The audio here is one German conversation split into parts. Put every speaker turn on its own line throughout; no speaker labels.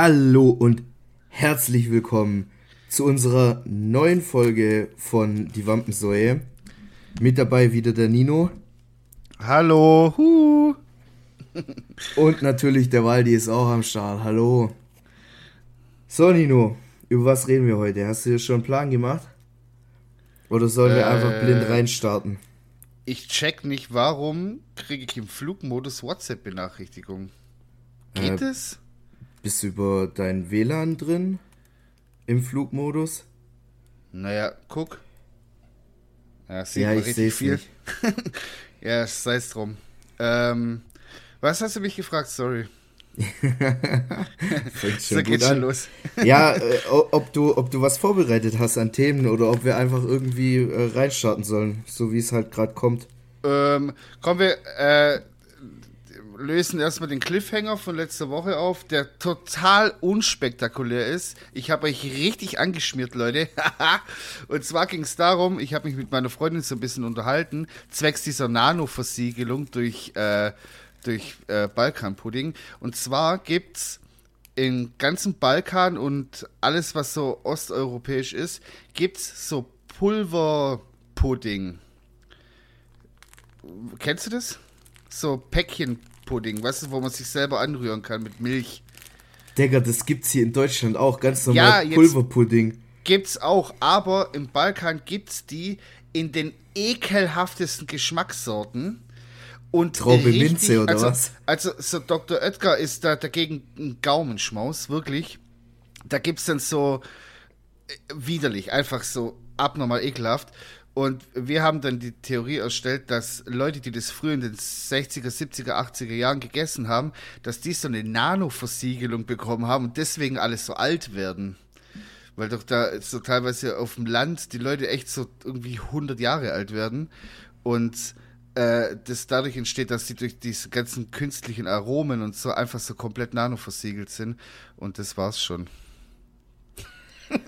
Hallo und herzlich willkommen zu unserer neuen Folge von Die Wampensäue. Mit dabei wieder der Nino.
Hallo. Huh.
Und natürlich der Waldi ist auch am Start. Hallo. So, Nino, über was reden wir heute? Hast du dir schon einen Plan gemacht? Oder sollen wir
Äh,
einfach blind reinstarten?
Ich check nicht, warum kriege ich im Flugmodus WhatsApp-Benachrichtigungen. Geht
Äh,
es?
Bist du über dein WLAN drin? Im Flugmodus?
Naja, guck. Ja, sieht
Ja,
man
ich
richtig
seh's
viel. ja, sei es drum. Ähm, was hast du mich gefragt? Sorry. So geht's schon los.
Ja, äh, ob du, ob du was vorbereitet hast an Themen oder ob wir einfach irgendwie äh, reinstarten sollen, so wie es halt gerade kommt.
Ähm, kommen wir, äh, lösen erstmal den Cliffhanger von letzter Woche auf, der total unspektakulär ist. Ich habe euch richtig angeschmiert, Leute. Und zwar ging es darum, ich habe mich mit meiner Freundin so ein bisschen unterhalten, zwecks dieser Nano-Versiegelung durch, äh, durch äh, Balkanpudding. Und zwar gibt's im ganzen Balkan und alles, was so osteuropäisch ist, gibt's so Pulverpudding. Kennst du das? So Päckchenpudding, weißt du, wo man sich selber anrühren kann mit Milch.
Digga, das gibt's hier in Deutschland auch, ganz normal
Ja,
Pulverpudding.
Gibt's auch, aber im Balkan gibt's die in den ekelhaftesten Geschmackssorten. Und
Traube
richtig-
Minze oder
also,
was?
Also, so Dr. Oetker ist da dagegen ein Gaumenschmaus, wirklich. Da gibt's dann so äh, widerlich, einfach so abnormal ekelhaft. Und wir haben dann die Theorie erstellt, dass Leute, die das früher in den 60er, 70er, 80er Jahren gegessen haben, dass die so eine Nano-Versiegelung bekommen haben und deswegen alles so alt werden. Weil doch da so teilweise auf dem Land die Leute echt so irgendwie 100 Jahre alt werden und äh, das dadurch entsteht, dass sie durch diese ganzen künstlichen Aromen und so einfach so komplett nano-versiegelt sind. Und das war's schon.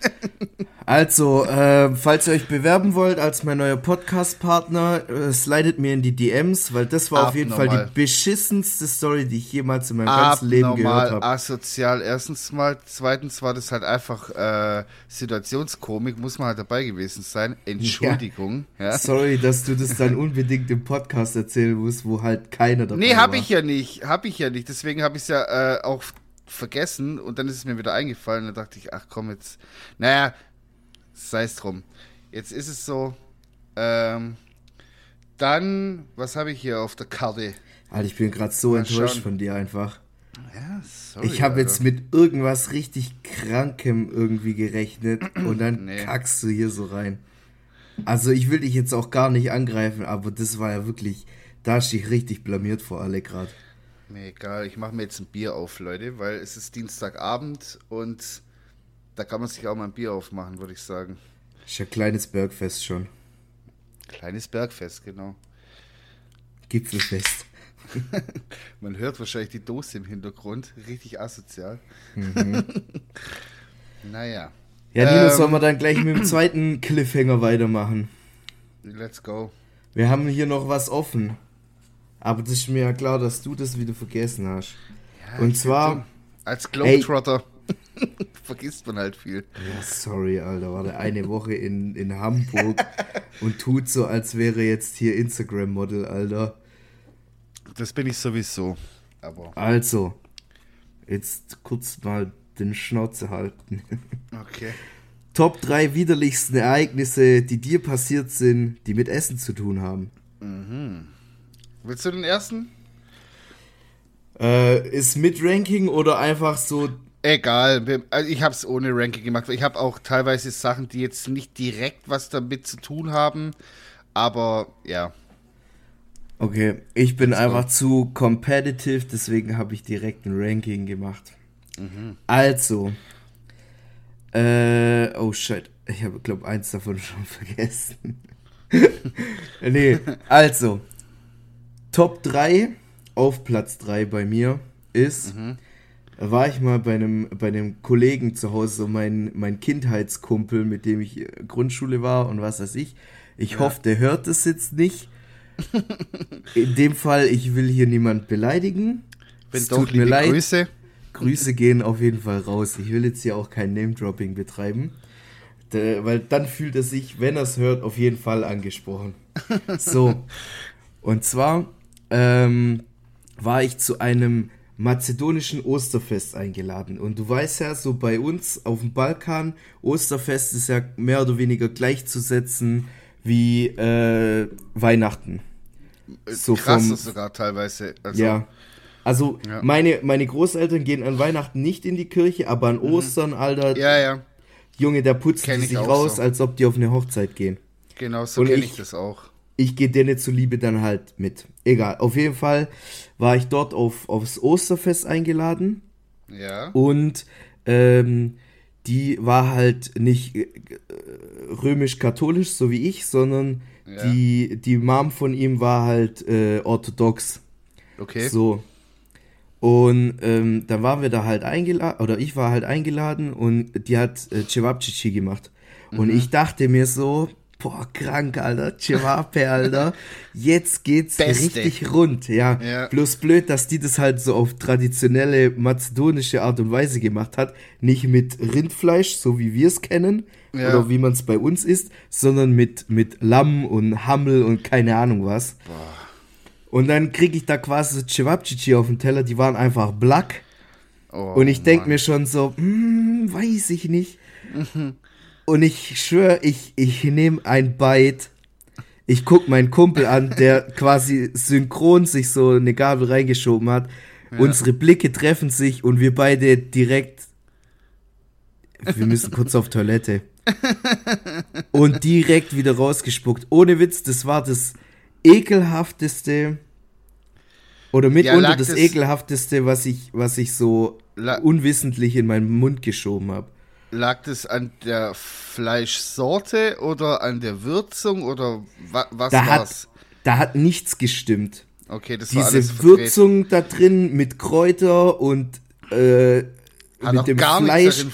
Also, äh, falls ihr euch bewerben wollt als mein neuer Podcast-Partner, äh, slidet mir in die DMs, weil das war auf jeden Fall
Abnormal.
die beschissenste Story, die ich jemals in meinem ganzen Leben gehört
Abnormal
habe.
asozial. Erstens mal, zweitens war das halt einfach äh, Situationskomik, muss man halt dabei gewesen sein. Entschuldigung. Ja.
Sorry, dass du das dann unbedingt im Podcast erzählen musst, wo halt keiner dabei
Nee, hab
war.
ich ja nicht. Hab ich ja nicht. Deswegen habe ich es ja äh, auch vergessen und dann ist es mir wieder eingefallen. Dann dachte ich, ach komm jetzt. Naja, sei es drum. Jetzt ist es so. Ähm, dann, was habe ich hier auf der Karte?
Alter, ich bin gerade so
Mal
enttäuscht
schauen.
von dir einfach.
Ja, sorry.
Ich habe jetzt mit irgendwas richtig Krankem irgendwie gerechnet und dann
Nee.
kackst du hier so rein. Also ich will dich jetzt auch gar nicht angreifen, aber das war ja wirklich, da hast du dich richtig blamiert vor alle gerade.
Mir egal, ich mache mir jetzt ein Bier auf, Leute, weil es ist Dienstagabend und da kann man sich auch mal ein Bier aufmachen, würde ich sagen.
Ist ja kleines Bergfest schon.
Kleines Bergfest, genau.
Gipfelfest.
Man hört wahrscheinlich die Dose im Hintergrund, richtig asozial. naja,
Ja, Nino,
Ähm.
sollen wir dann gleich mit dem zweiten Cliffhanger weitermachen?
let's go.
Wir haben hier noch was offen. Aber das ist mir ja klar, dass du das wieder vergessen hast.
Ja,
Und zwar-
als Globetrotter vergisst man halt viel.
Ja, sorry, Alter, war der eine Woche in, in Hamburg und tut so, als wäre jetzt hier Instagram-Model, Alter.
Das bin ich sowieso. Aber
Also, jetzt kurz mal den Schnauze halten.
okay.
Top 3 widerlichsten Ereignisse, die dir passiert sind, die mit Essen zu tun haben.
Willst du den ersten?
Äh, ist mit Ranking oder einfach so.
Egal, also ich habe es ohne Ranking gemacht. Ich habe auch teilweise Sachen, die jetzt nicht direkt was damit zu tun haben, aber ja.
Okay, ich bin
go.
einfach zu competitive, deswegen habe ich direkt ein Ranking gemacht. Also, äh, oh shit, ich habe, glaube eins davon schon vergessen. nee, also, Top 3 auf Platz 3 bei mir ist, war ich mal bei einem, bei einem Kollegen zu Hause, so mein, mein Kindheitskumpel, mit dem ich äh, Grundschule war und was weiß ich. Ich hoffe, der hört es jetzt nicht. In dem Fall, ich will hier niemand beleidigen.
Wenn
Es
doch,
tut mir leid.
Grüße.
Grüße gehen auf jeden Fall raus. Ich will jetzt hier auch kein Name-Dropping betreiben, weil dann fühlt er sich, wenn er es hört, auf jeden Fall angesprochen. So, und zwar ähm, war ich zu einem mazedonischen Osterfest eingeladen. Und du weißt ja, so bei uns auf dem Balkan, Osterfest ist ja mehr oder weniger gleichzusetzen wie äh, Weihnachten.
So Krass vom, sogar teilweise.
Also, ja. Also ja. Meine, meine Großeltern gehen an Weihnachten nicht in die Kirche, aber an mhm. Ostern, Alter.
Ja, ja.
Junge, da putzen die sich raus, so. als ob die auf eine Hochzeit gehen.
Genau, so kenne ich, ich das auch.
Ich gehe denen zuliebe dann halt mit. Egal, auf jeden Fall war ich dort auf, aufs Osterfest eingeladen.
Ja.
Und ähm, die war halt nicht äh, römisch-katholisch, so wie ich, sondern ja. die, die Mom von ihm war halt äh, orthodox.
Okay.
So. Und ähm, dann waren wir da halt eingeladen, oder ich war halt eingeladen und die hat äh, Cevapcici gemacht. Mhm. Und ich dachte mir so, boah, krank, Alter, Cevape, Alter, jetzt geht's Beste. richtig rund, ja. ja. Bloß blöd, dass die das halt so auf traditionelle mazedonische Art und Weise gemacht hat. Nicht mit Rindfleisch, so wie wir es kennen, ja. oder wie man es bei uns isst, sondern mit, mit Lamm und Hammel und keine Ahnung was. Boah. Und dann kriege ich da quasi Cevapcici auf den Teller, die waren einfach black. Oh, und ich denke mir schon so, hm, weiß ich nicht. Und ich schwöre, ich, ich nehme ein Bite. Ich guck meinen Kumpel an, der quasi synchron sich so eine Gabel reingeschoben hat. Ja. Unsere Blicke treffen sich und wir beide direkt. Wir müssen kurz auf Toilette. Und direkt wieder rausgespuckt. Ohne Witz, das war das ekelhafteste oder mitunter ja, das, das ekelhafteste, was ich, was ich so unwissentlich in meinen Mund geschoben habe.
Lag das an der Fleischsorte oder an der Würzung oder wa was
da war's? Hat, da hat nichts gestimmt.
Okay, das
Diese
war alles
Würzung da drin mit Kräuter und äh, mit dem Fleisch.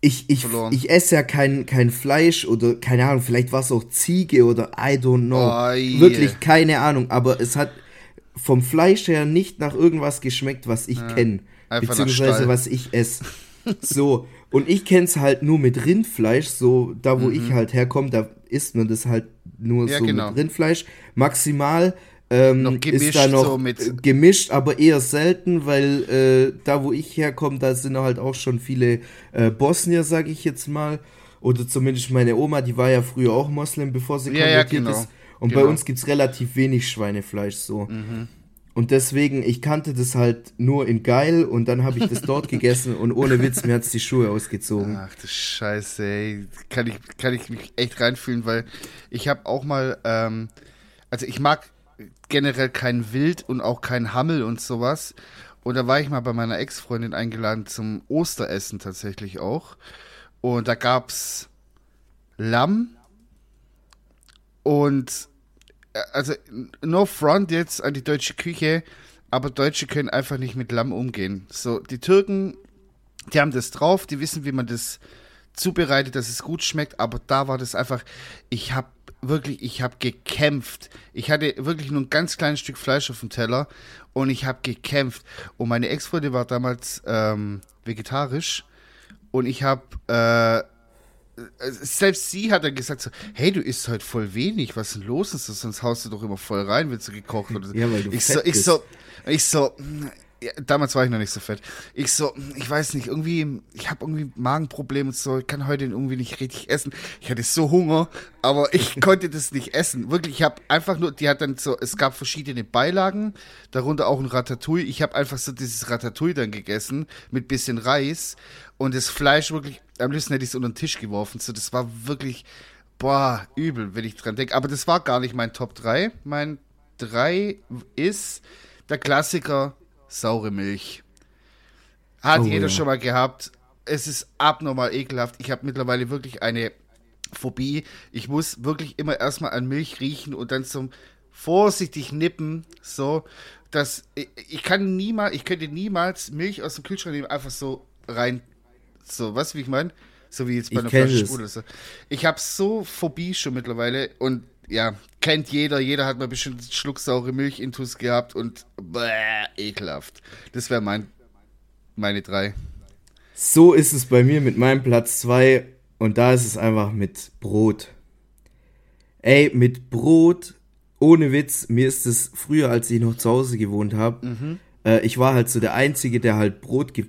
Ich, ich, ich esse ja kein, kein Fleisch oder keine Ahnung, vielleicht war es auch Ziege oder I don't know. Oh, yeah. Wirklich keine Ahnung, aber es hat vom Fleisch her nicht nach irgendwas geschmeckt, was ich ja, kenne. Beziehungsweise was ich esse. So, und ich kenne es halt nur mit Rindfleisch, so da wo mhm. ich halt herkomme, da isst man das halt nur ja, so genau. mit Rindfleisch. Maximal ähm, ist da noch so mit gemischt, aber eher selten, weil äh, da, wo ich herkomme, da sind halt auch schon viele äh, Bosnier, sag ich jetzt mal. Oder zumindest meine Oma, die war ja früher auch Moslem, bevor sie
ja, konvertiert ja, genau. ist.
Und genau. bei uns gibt es relativ wenig Schweinefleisch so. Mhm. Und deswegen, ich kannte das halt nur in geil und dann habe ich das dort gegessen und ohne Witz, mir hat es die Schuhe ausgezogen.
Ach du Scheiße, ey. Kann ich, kann ich mich echt reinfühlen, weil ich habe auch mal, ähm, also ich mag generell kein Wild und auch kein Hammel und sowas. Und da war ich mal bei meiner Ex-Freundin eingeladen zum Osteressen tatsächlich auch. Und da gab's Lamm und also no front jetzt an die deutsche Küche, aber Deutsche können einfach nicht mit Lamm umgehen. So, die Türken, die haben das drauf, die wissen, wie man das zubereitet, dass es gut schmeckt, aber da war das einfach, ich habe wirklich, ich habe gekämpft. Ich hatte wirklich nur ein ganz kleines Stück Fleisch auf dem Teller und ich habe gekämpft. Und meine Ex-Freundin war damals ähm, vegetarisch und ich habe äh, selbst sie hat dann gesagt so, hey, du isst heute voll wenig, was ist denn los? Ist das? Sonst haust du doch immer voll rein, wenn du gekocht oder
Ja, weil du
ich so, ich so, ich so, ja, damals war ich noch nicht so fett. Ich so, ich weiß nicht, irgendwie, ich habe irgendwie Magenprobleme und so, ich kann heute irgendwie nicht richtig essen. Ich hatte so Hunger, aber ich konnte das nicht essen. Wirklich, ich habe einfach nur, die hat dann so, es gab verschiedene Beilagen, darunter auch ein Ratatouille. Ich habe einfach so dieses Ratatouille dann gegessen mit bisschen Reis und das Fleisch wirklich, am liebsten hätte ich es unter den Tisch geworfen. So, das war wirklich, boah, übel, wenn ich dran denke. Aber das war gar nicht mein Top 3. Mein 3 ist der Klassiker saure Milch. Hat oh, jeder ja. schon mal gehabt. Es ist abnormal ekelhaft. Ich habe mittlerweile wirklich eine Phobie. Ich muss wirklich immer erstmal an Milch riechen und dann zum vorsichtig nippen, so, dass ich, ich kann niemals, ich könnte niemals Milch aus dem Kühlschrank nehmen, einfach so rein, so, was wie ich meine? So wie jetzt bei
einer Flasche
Sprudel. So. Ich habe so Phobie schon mittlerweile und ja, kennt jeder. Jeder hat mal bestimmt schlucksaure Milch intus gehabt und bäh, ekelhaft. Das wäre mein meine drei.
So ist es bei mir mit meinem Platz 2 und da ist es einfach mit Brot. Ey, mit Brot, ohne Witz, mir ist es früher, als ich noch zu Hause gewohnt habe,
Mhm.
äh, ich war halt so der Einzige, der halt Brot ge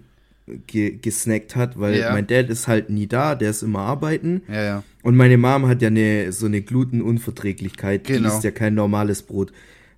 ge gesnackt hat, weil
Ja.
mein Dad ist halt nie da, der ist immer arbeiten.
Ja, ja.
Und meine Mom hat ja eine, so eine Glutenunverträglichkeit, die
Genau.
isst ja kein normales Brot.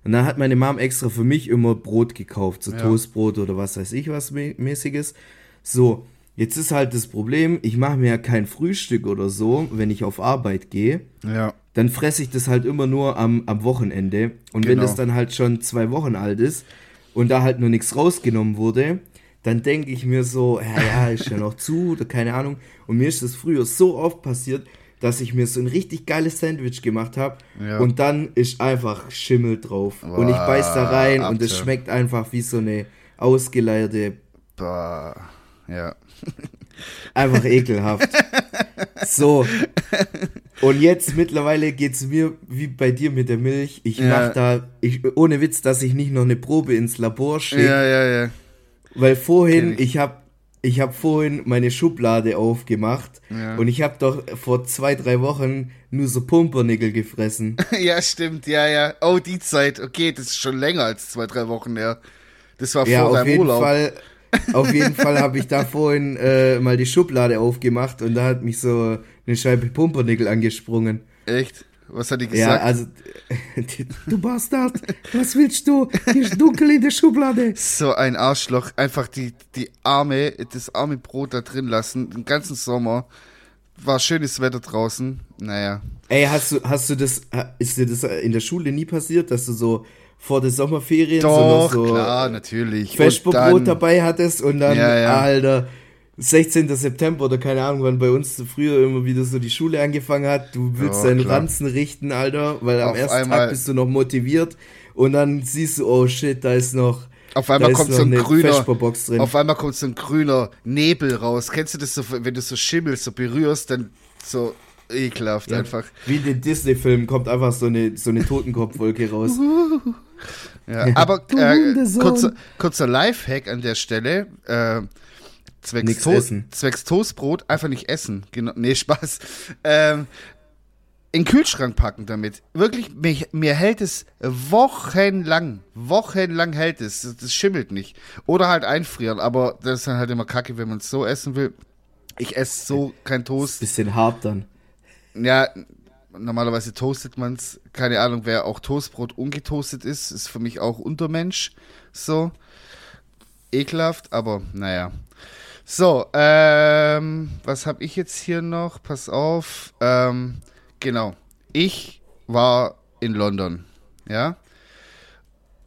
Und dann hat meine Mom extra für mich immer Brot gekauft, so. Toastbrot oder was weiß ich was mä- mäßiges. So, jetzt ist halt das Problem, ich mache mir ja kein Frühstück oder so, wenn ich auf Arbeit gehe.
Ja.
Dann fresse ich das halt immer nur am, am Wochenende. Und wenn
Genau.
das dann halt schon zwei Wochen alt ist und da halt nur nichts rausgenommen wurde, dann denke ich mir so, ja, ja, ist ja noch zu oder keine Ahnung. Und mir ist das früher so oft passiert, dass ich mir so ein richtig geiles Sandwich gemacht habe
Ja.
und dann ist einfach Schimmel drauf. und ich beiß da rein und es
Abte.
schmeckt einfach wie so eine ausgeleierte,
Bah. Ja.
einfach ekelhaft. so. Und jetzt mittlerweile geht's mir wie bei dir mit der Milch. Ich
Ja.
mach da, ich, ohne Witz, dass ich nicht noch eine Probe ins Labor schicke.
Ja, ja, ja.
Weil vorhin,
ich.
habe ich hab vorhin meine Schublade aufgemacht
Ja.
und ich habe doch vor zwei, drei Wochen nur so Pumpernickel gefressen.
Ja, stimmt, ja, ja. Oh, die Zeit. Okay, das ist schon länger als zwei, drei Wochen her. Das war
ja,
vor
auf
deinem
jeden
Urlaub.
Fall. Auf jeden Fall habe ich da vorhin äh, mal die Schublade aufgemacht und da hat mich so eine Scheibe Pumpernickel angesprungen.
Echt? Was hat die
Ja,
gesagt?
also, du Bastard, was willst du? Hier ist dunkel in der Schublade.
so ein Arschloch. Einfach die, die arme, das arme Brot da drin lassen. Den ganzen Sommer. War schönes Wetter draußen. Naja.
Ey, hast du, hast du das, ist dir das in der Schule nie passiert, dass du so vor der Sommerferien
Doch,
so noch so
klar, natürlich. Dann-
dabei hattest und dann,
Ja, ja.
Alter, 16. September oder keine Ahnung, wann bei uns früher immer wieder so die Schule angefangen hat, du willst
Ja,
deinen
klar.
Ranzen richten, Alter, weil am
Auf
ersten Tag bist du noch motiviert und dann siehst du, oh shit, da ist noch,
Auf einmal kommt so ein grüner, auf einmal kommt so ein grüner Nebel raus. Kennst du das so, wenn du so Schimmel so berührst, dann so ekelhaft
Ja,
einfach.
Wie in den Disney-Filmen kommt einfach so eine, so eine Totenkopfwolke raus.
Ja, aber äh, kurzer, kurzer Lifehack an der Stelle. Äh, zwecks, Toast,
essen.
zwecks Toastbrot einfach nicht essen. Genau, nee, Spaß. Ähm, in den Kühlschrank packen damit. Wirklich, mir, mir hält es wochenlang. Wochenlang hält es. Das, das schimmelt nicht. Oder halt einfrieren. Aber das ist dann halt immer kacke, wenn man es so essen will. Ich esse so kein Toast.
Bisschen hart dann.
Ja, normalerweise toastet man's. Keine Ahnung, wer auch Toastbrot ungetoastet ist, ist für mich auch Untermensch. So. Ekelhaft, aber naja. So, ähm, was habe ich jetzt hier noch? Pass auf. Ähm, genau. Ich war in London, ja.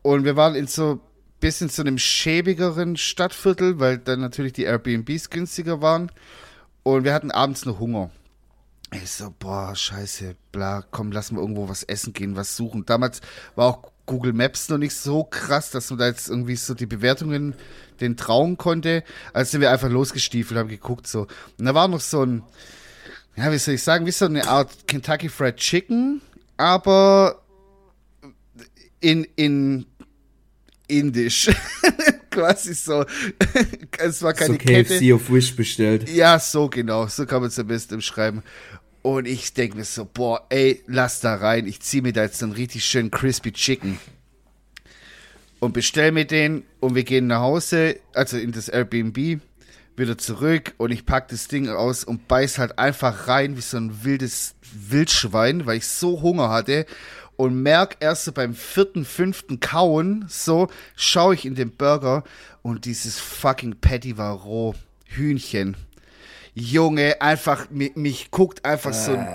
Und wir waren in so bisschen zu einem schäbigeren Stadtviertel, weil dann natürlich die Airbnbs günstiger waren. Und wir hatten abends noch Hunger. Ich so, boah, scheiße, bla, komm, lass mal irgendwo was essen gehen, was suchen. Damals war auch Google Maps noch nicht so krass, dass man da jetzt irgendwie so die Bewertungen den trauen konnte. Also sind wir einfach losgestiefelt, haben geguckt so. Und da war noch so ein, ja, wie soll ich sagen, wie so eine Art Kentucky Fried Chicken, aber in, in indisch. Quasi so. es war keine
so
Kette.
KFC auf Wish bestellt.
Ja, so genau. So kann man es am besten schreiben. Und ich denke mir so, boah, ey, lass da rein. Ich ziehe mir da jetzt einen richtig schönen Crispy Chicken. Und bestell mir den und wir gehen nach Hause, also in das Airbnb, wieder zurück und ich pack das Ding aus und beiß halt einfach rein wie so ein wildes Wildschwein, weil ich so Hunger hatte und merk erst so beim vierten, fünften Kauen, so schaue ich in den Burger und dieses fucking Patty war roh. Hühnchen. Junge, einfach, mich, mich guckt einfach so ein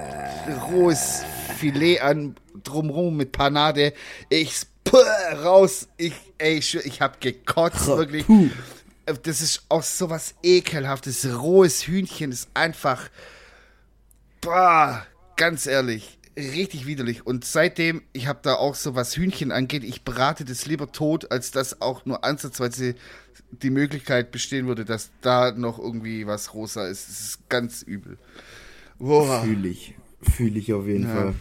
rohes Filet an, drumrum mit Panade. Ich raus. Ich, ey, ich, ich hab gekotzt, wirklich.
Puh.
Das ist auch so was ekelhaftes. Rohes Hühnchen ist einfach, boah, ganz ehrlich, richtig widerlich. Und seitdem, ich habe da auch so was Hühnchen angeht, ich brate das lieber tot, als dass auch nur ansatzweise die Möglichkeit bestehen würde, dass da noch irgendwie was rosa ist. Das ist ganz übel.
Fühle ich. Fühle ich auf jeden
Ja.
Fall.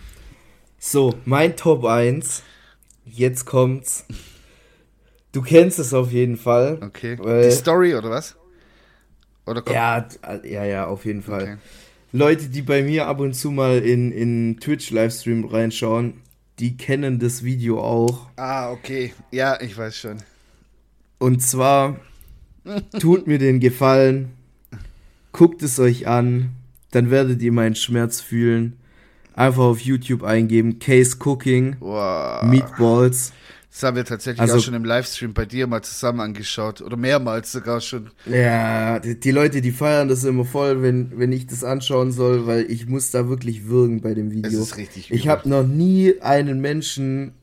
So, mein Top 1. Jetzt kommt's. Du kennst es auf jeden Fall.
Okay. Die Story oder was? Oder kommt-
ja, ja, ja, auf jeden Fall.
Okay.
Leute, die bei mir ab und zu mal in, in Twitch-Livestream reinschauen, die kennen das Video auch.
Ah, okay. Ja, ich weiß schon.
Und zwar, tut mir den Gefallen, guckt es euch an, dann werdet ihr meinen Schmerz fühlen. Einfach auf YouTube eingeben, Case Cooking,
Wow.
Meatballs.
Das haben wir tatsächlich
Also-
auch schon im Livestream bei dir mal zusammen angeschaut. Oder mehrmals sogar schon.
Ja, die, die Leute, die feiern das immer voll, wenn, wenn ich das anschauen soll, weil ich muss da wirklich würgen bei dem Video.
Es ist richtig
ich habe noch nie einen Menschen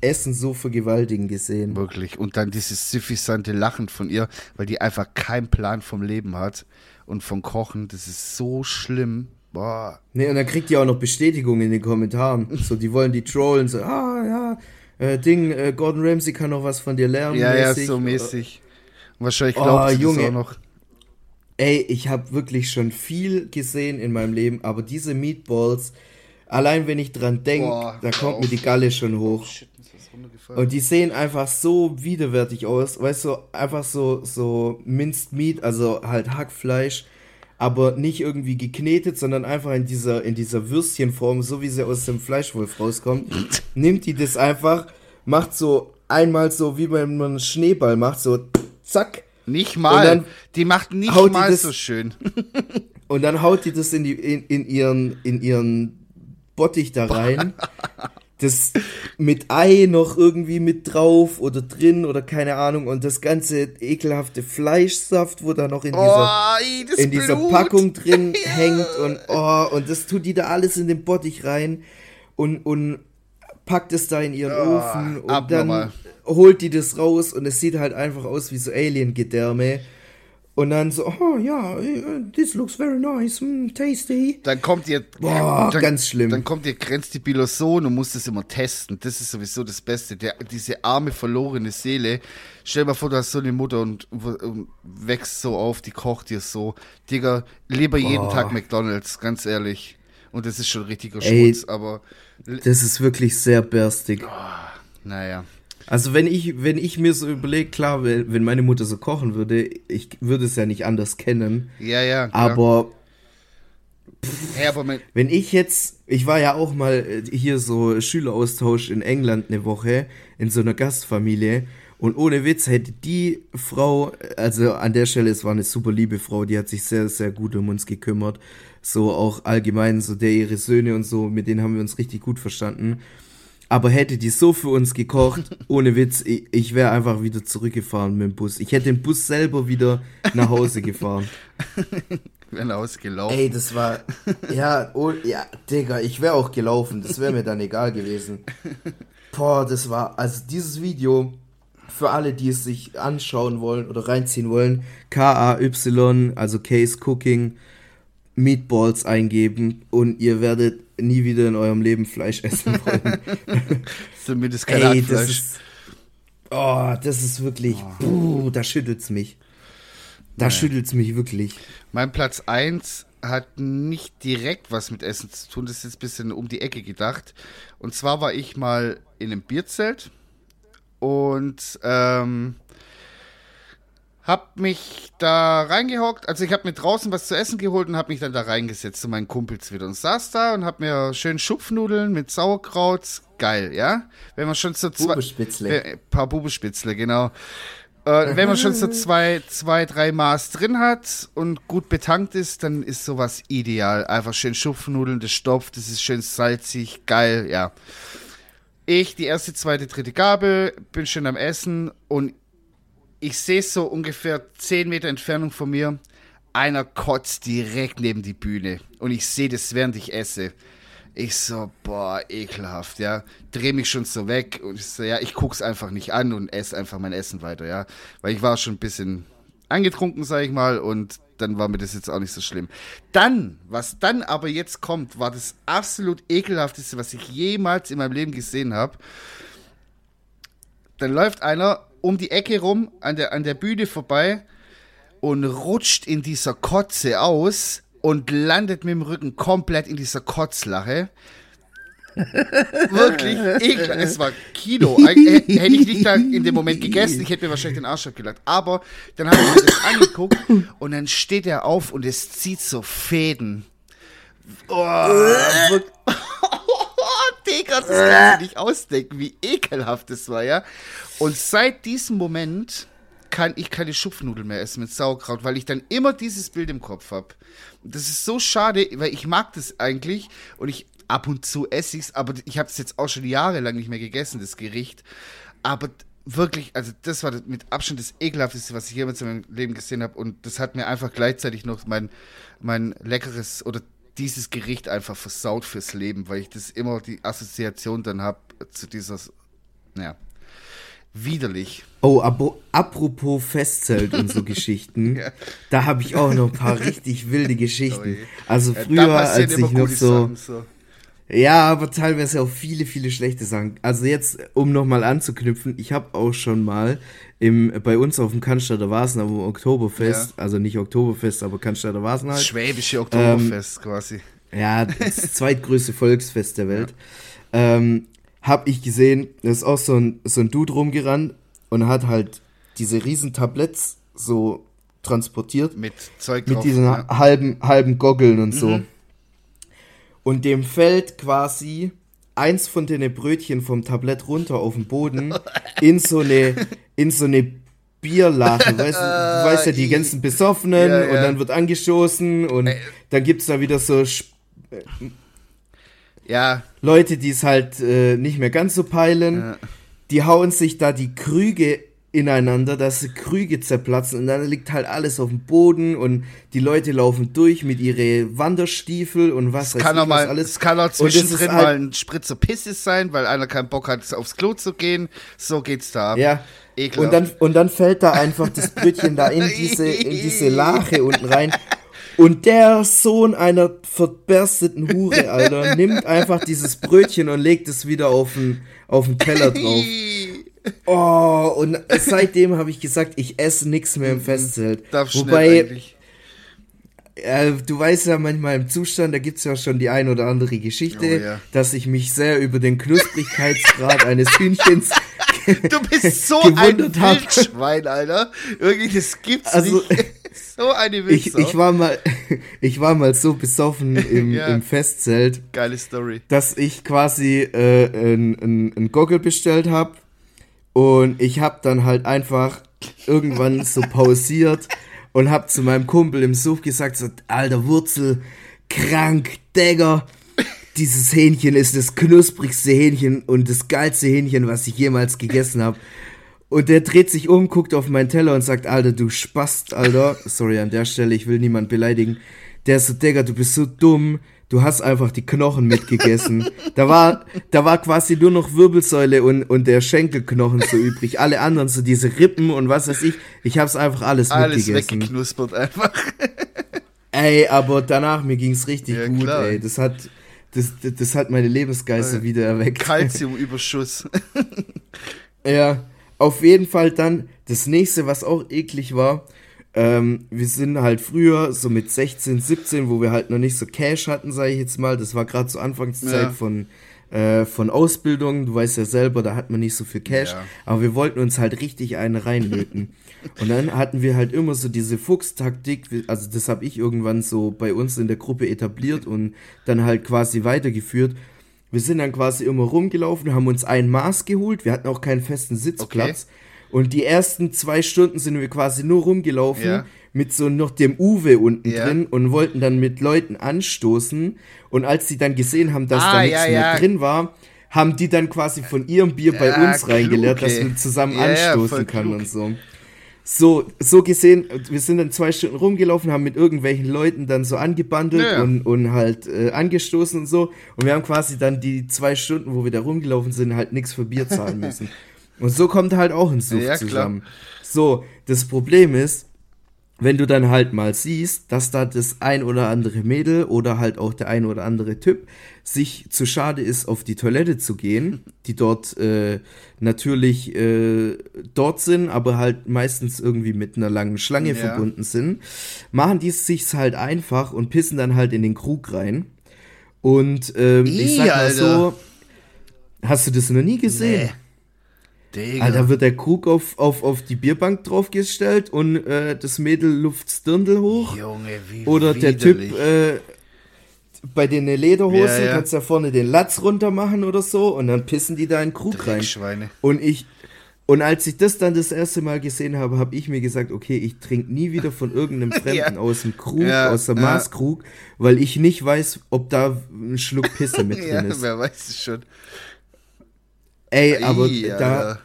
Essen so vergewaltigen gesehen.
Wirklich. Und dann dieses suffisante Lachen von ihr, weil die einfach keinen Plan vom Leben hat und vom Kochen. Das ist so schlimm. Boah.
Nee, und dann kriegt ihr auch noch Bestätigung in den Kommentaren. So, die wollen die trollen, so, ah, ja, äh, Ding, äh, Gordon Ramsay kann noch was von dir lernen.
Ja, ja,
mäßig.
so mäßig. Und wahrscheinlich
Oh,
glaubt sie
Junge.
das auch noch.
Ey, ich habe wirklich schon viel gesehen in meinem Leben, aber diese Meatballs, allein wenn ich dran denke, da kommt mir
auf.
die Galle schon hoch.
Shit, runtergefallen.
Und die sehen einfach so widerwärtig aus, weißt du, einfach so, so Minced Meat, also halt Hackfleisch, aber nicht irgendwie geknetet, sondern einfach in dieser, in dieser Würstchenform, so wie sie aus dem Fleischwolf rauskommt. Nimmt die das einfach, macht so einmal so, wie wenn man einen Schneeball macht, so zack,
Nicht mal.
dann
die macht nicht mal
das-
so schön.
und dann haut die das in, die, in, in, ihren, in ihren Bottich da rein. Das mit Ei noch irgendwie mit drauf oder drin oder keine Ahnung. Und das ganze ekelhafte Fleischsaft, wo da noch in dieser,
oh,
in dieser
Blut.
Packung drin hängt. Und, oh, und das tut die da alles in den Bottich rein und, und packt es da in ihren
Oh,
Ofen. Und
abnormal.
dann holt die das raus und es sieht halt einfach aus wie so Alien-Gedärme. Und dann so, oh ja, äh, this looks very nice, mm, tasty.
Dann kommt ihr.
Boah,
dann,
ganz schlimm.
Dann kommt ihr grenzt die Biloson und muss das immer testen. Das ist sowieso das Beste. Der, diese arme, verlorene Seele. Stell dir mal vor, du hast so eine Mutter und, und wächst so auf, die kocht dir so. Digga, lieber jeden
Boah.
Tag McDonalds, ganz ehrlich. Und das ist schon richtiger
Ey.
Schmutz, aber
Das ist wirklich sehr berstig.
naja.
Also wenn ich, wenn ich mir so überlege, klar, wenn wenn meine Mutter so kochen würde, ich würde es ja nicht anders kennen.
Ja, ja. klar.
Aber
Hey, aber
wenn ich jetzt, ich war ja auch mal äh, hier so Schüleraustausch in England eine Woche in so einer Gastfamilie und ohne Witz hätte die Frau, also an der Stelle, es war eine super liebe Frau, die hat sich sehr, sehr gut um uns gekümmert. So auch allgemein, so der ihre Söhne und so, mit denen haben wir uns richtig gut verstanden. Aber hätte die so für uns gekocht, ohne Witz, ich, ich wäre einfach wieder zurückgefahren mit dem Bus. Ich hätte den Bus selber wieder nach Hause gefahren.
wenn ausgelaufen.
Ey, das war. Ja, oh, ja, Digga, ich wäre auch gelaufen. Das wäre mir dann egal gewesen. Boah, das war. Also dieses Video, für alle, die es sich anschauen wollen oder reinziehen wollen, K-A-Y, also Case Cooking, Meatballs eingeben und ihr werdet nie wieder in eurem Leben Fleisch essen wollen.
Zumindest kein
Ey, das ist. Oh, das ist wirklich. Puh, da schüttelt's mich. Da schüttelt's mich wirklich.
Mein Platz 1 hat nicht direkt was mit Essen zu tun, das ist jetzt ein bisschen um die Ecke gedacht. Und zwar war ich mal in einem Bierzelt und ähm, hab mich da reingehockt. Also ich habe mir draußen was zu essen geholt und hab mich dann da reingesetzt zu meinen Kumpels wieder und saß da und hab mir schön Schupfnudeln mit Sauerkraut. Geil, ja? Wenn man schon so zwei...
Bubespitzle.
Äh, paar Bubespitzle, genau. Äh, wenn man schon so zwei, zwei, drei Maß drin hat und gut betankt ist, dann ist sowas ideal. Einfach schön Schupfnudeln, das stopft, das ist schön salzig, geil, ja. Ich, die erste, zweite, dritte Gabel, bin schön am Essen und ich sehe so ungefähr 10 Meter Entfernung von mir, einer kotzt direkt neben die Bühne und ich sehe das, während ich esse. Ich so, boah, ekelhaft, ja. Dreh mich schon so weg und ich so, ja, ich guck's einfach nicht an und esse einfach mein Essen weiter, ja. Weil ich war schon ein bisschen angetrunken, sag ich mal, und dann war mir das jetzt auch nicht so schlimm. Dann, was dann aber jetzt kommt, war das absolut ekelhafteste, was ich jemals in meinem Leben gesehen habe. Dann läuft einer um die Ecke rum, an der, an der Bühne vorbei und rutscht in dieser Kotze aus und landet mit dem Rücken komplett in dieser Kotzlache. Wirklich ekelhaft. Es war Kino. Hätte ich nicht in dem Moment gegessen, ich hätte mir wahrscheinlich den Arsch abgelagt. Aber dann habe ich mir das angeguckt und dann steht er auf und es zieht so Fäden. Oh, Digga, das kannst du nicht ausdenken, wie ekelhaft das war, ja. Und seit diesem Moment kann ich keine Schupfnudeln mehr essen mit Sauerkraut, weil ich dann immer dieses Bild im Kopf habe. Das ist so schade, weil ich mag das eigentlich und ich ab und zu esse ich's, aber ich habe es jetzt auch schon jahrelang nicht mehr gegessen, das Gericht. Aber wirklich, also das war mit Abstand das ekelhafteste, was ich jemals in meinem Leben gesehen habe und das hat mir einfach gleichzeitig noch mein, mein leckeres oder dieses Gericht einfach versaut fürs Leben, weil ich das immer die Assoziation dann habe zu dieser, ja, widerlich.
Oh, abo, apropos Festzelt und so Geschichten, ja. da habe ich auch noch ein paar richtig wilde Geschichten. Also früher, als ich noch so, so, Ja, aber teilweise auch viele, viele schlechte Sachen. Also jetzt, um nochmal anzuknüpfen, ich habe auch schon mal im, bei uns auf dem Cannstatter Vasen, auf dem Oktoberfest, ja. also nicht Oktoberfest, aber Cannstatter Vasen halt.
Schwäbische Oktoberfest ähm, quasi.
Ja, das zweitgrößte Volksfest der Welt. Ja. Ähm, hab ich gesehen, da ist auch so ein, so ein Dude rumgerannt und hat halt diese riesen Tabletts so transportiert.
Mit Zeug
Mit drauf, diesen ja. halben, halben Goggeln und so. Und dem fällt quasi eins von den Brötchen vom Tablett runter auf den Boden in so eine, in so eine Bierlache, weißt weißt ja, die ganzen Besoffenen ja, ja. und dann wird angestoßen und Ey. dann gibt's da wieder so
ja.
Leute, die es halt äh, nicht mehr ganz so peilen, ja. die hauen sich da die Krüge ineinander, dass Krüge zerplatzen und dann liegt halt alles auf dem Boden und die Leute laufen durch mit ihre Wanderstiefel und was
weiß kann ich, mal, alles. Es kann auch zwischendrin halt, mal ein Spritzer Pisses sein, weil einer keinen Bock hat, aufs Klo zu gehen. So geht's da.
Ja. Ekelhaft. Und dann, und dann fällt da einfach das Brötchen da in diese, in diese Lache unten rein und der Sohn einer verbersteten Hure, Alter, nimmt einfach dieses Brötchen und legt es wieder auf den, auf den Teller drauf. Oh, und seitdem habe ich gesagt, ich esse nichts mehr im Festzelt. Darf Wobei, äh, du weißt ja manchmal im Zustand, da gibt es ja schon die ein oder andere Geschichte, oh, ja. dass ich mich sehr über den Knusprigkeitsgrad eines Hühnchens
Du bist so ein Wildschwein, Alter. Irgendwie, das gibt's also, nicht. so eine
Wichser. Ich, ich, war mal, ich war mal so besoffen im, ja. im Festzelt.
Geile Story.
Dass ich quasi äh, ein, ein, ein Goggle bestellt habe und ich habe dann halt einfach irgendwann so pausiert und habe zu meinem Kumpel im Suff gesagt, so, alter Wurzel, krank, Dagger, dieses Hähnchen ist das knusprigste Hähnchen und das geilste Hähnchen, was ich jemals gegessen habe. Und der dreht sich um, guckt auf meinen Teller und sagt, Alter, du Spast, Alter. Sorry an der Stelle, ich will niemand beleidigen. Der ist so, Digga, du bist so dumm. Du hast einfach die Knochen mitgegessen. da war, da war quasi nur noch Wirbelsäule und, und der Schenkelknochen so übrig. Alle anderen, so diese Rippen und was weiß ich. Ich hab's einfach alles, alles mitgegessen. Alles
weggeknuspert einfach.
ey, aber danach, mir ging's richtig ja, gut, klar. ey. Das hat, das, das, das hat meine Lebensgeister äh, wieder erweckt.
Kalziumüberschuss.
ja. Auf jeden Fall dann das nächste, was auch eklig war. Ähm, wir sind halt früher so mit 16, 17, wo wir halt noch nicht so Cash hatten, sage ich jetzt mal. Das war gerade zur Anfangszeit ja. von, äh, von Ausbildung. Du weißt ja selber, da hat man nicht so viel Cash. Ja. Aber wir wollten uns halt richtig eine reinlöten. Und dann hatten wir halt immer so diese Fuchstaktik. Also das habe ich irgendwann so bei uns in der Gruppe etabliert und dann halt quasi weitergeführt. Wir sind dann quasi immer rumgelaufen, haben uns ein Maß geholt. Wir hatten auch keinen festen Sitzplatz. Okay. Und die ersten zwei Stunden sind wir quasi nur rumgelaufen ja. mit so noch dem Uwe unten ja. drin und wollten dann mit Leuten anstoßen. Und als sie dann gesehen haben, dass ah, da nichts ja, mehr drin war, haben die dann quasi von ihrem Bier bei uns reingeleert, dass wir zusammen anstoßen können und so. So, so gesehen, wir sind dann zwei Stunden rumgelaufen, haben mit irgendwelchen Leuten dann so angebandelt und, und halt äh, angestoßen und so. Und wir haben quasi dann die zwei Stunden, wo wir da rumgelaufen sind, halt nichts für Bier zahlen müssen. und so kommt halt auch ein Sucht ja, zusammen. Klar. So, das Problem ist, wenn du dann halt mal siehst, dass da das ein oder andere Mädel oder halt auch der ein oder andere Typ sich zu schade ist, auf die Toilette zu gehen, die dort äh, natürlich äh, dort sind, aber halt meistens irgendwie mit einer langen Schlange ja. verbunden sind, machen die es sich halt einfach und pissen dann halt in den Krug rein. Und ähm,
Ih,
ich sag mal
Alter.
so, hast du das noch nie gesehen?
Digga.
Alter, wird der Krug auf, auf, auf die Bierbank draufgestellt und äh, das Mädel luft's Dirndl hoch.
Junge, wie
Oder der Typ
widerlich.
äh, bei den Lederhosen
Ja, ja.
kannst ja vorne den Latz runter machen oder so und dann pissen die da in den Krug rein. Und ich und als ich das dann das erste Mal gesehen habe, habe ich mir gesagt, okay, ich trinke nie wieder von irgendeinem Fremden
Ja.
aus dem Krug,
Ja,
aus der
ja.
Maßkrug, weil ich nicht weiß, ob da ein Schluck Pisse mit
Ja,
drin ist.
wer weiß es schon.
Ey, aber
Ih,
da.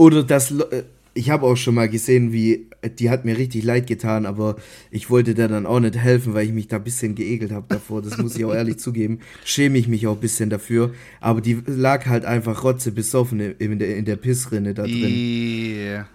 Oder das, äh, ich habe auch schon mal gesehen, wie, die hat mir richtig leid getan, aber ich wollte der dann auch nicht helfen, weil ich mich da ein bisschen geekelt habe davor. Das muss ich auch ehrlich zugeben. Schäme ich mich auch ein bisschen dafür. Aber die lag halt einfach rotze besoffen in der, in der Pissrinne da drin.
Yeah.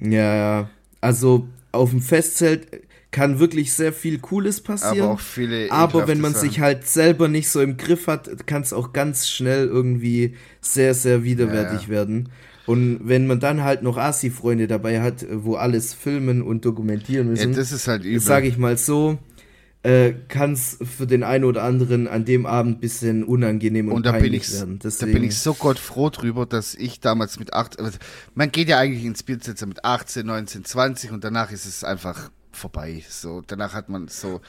Ja, ja. Also auf dem Festzelt kann wirklich sehr viel Cooles passieren.
Aber auch viele
Aber wenn man
Sachen.
sich halt selber nicht so im Griff hat, kann es auch ganz schnell irgendwie sehr, sehr widerwärtig
Ja, ja.
werden. Und wenn man dann halt noch Asi-Freunde dabei hat, wo alles filmen und dokumentieren
Ja,
müssen,
das ist halt übel.
sage ich mal so, äh, kann es für den einen oder anderen an dem Abend ein bisschen unangenehm und,
und da bin,
peinlich
ich,
werden.
da
Deswegen,
bin ich so Gott froh drüber, dass ich damals mit 8, also man geht ja eigentlich ins Biersitzer mit 18, 19, 20 und danach ist es einfach vorbei. So, danach hat man so,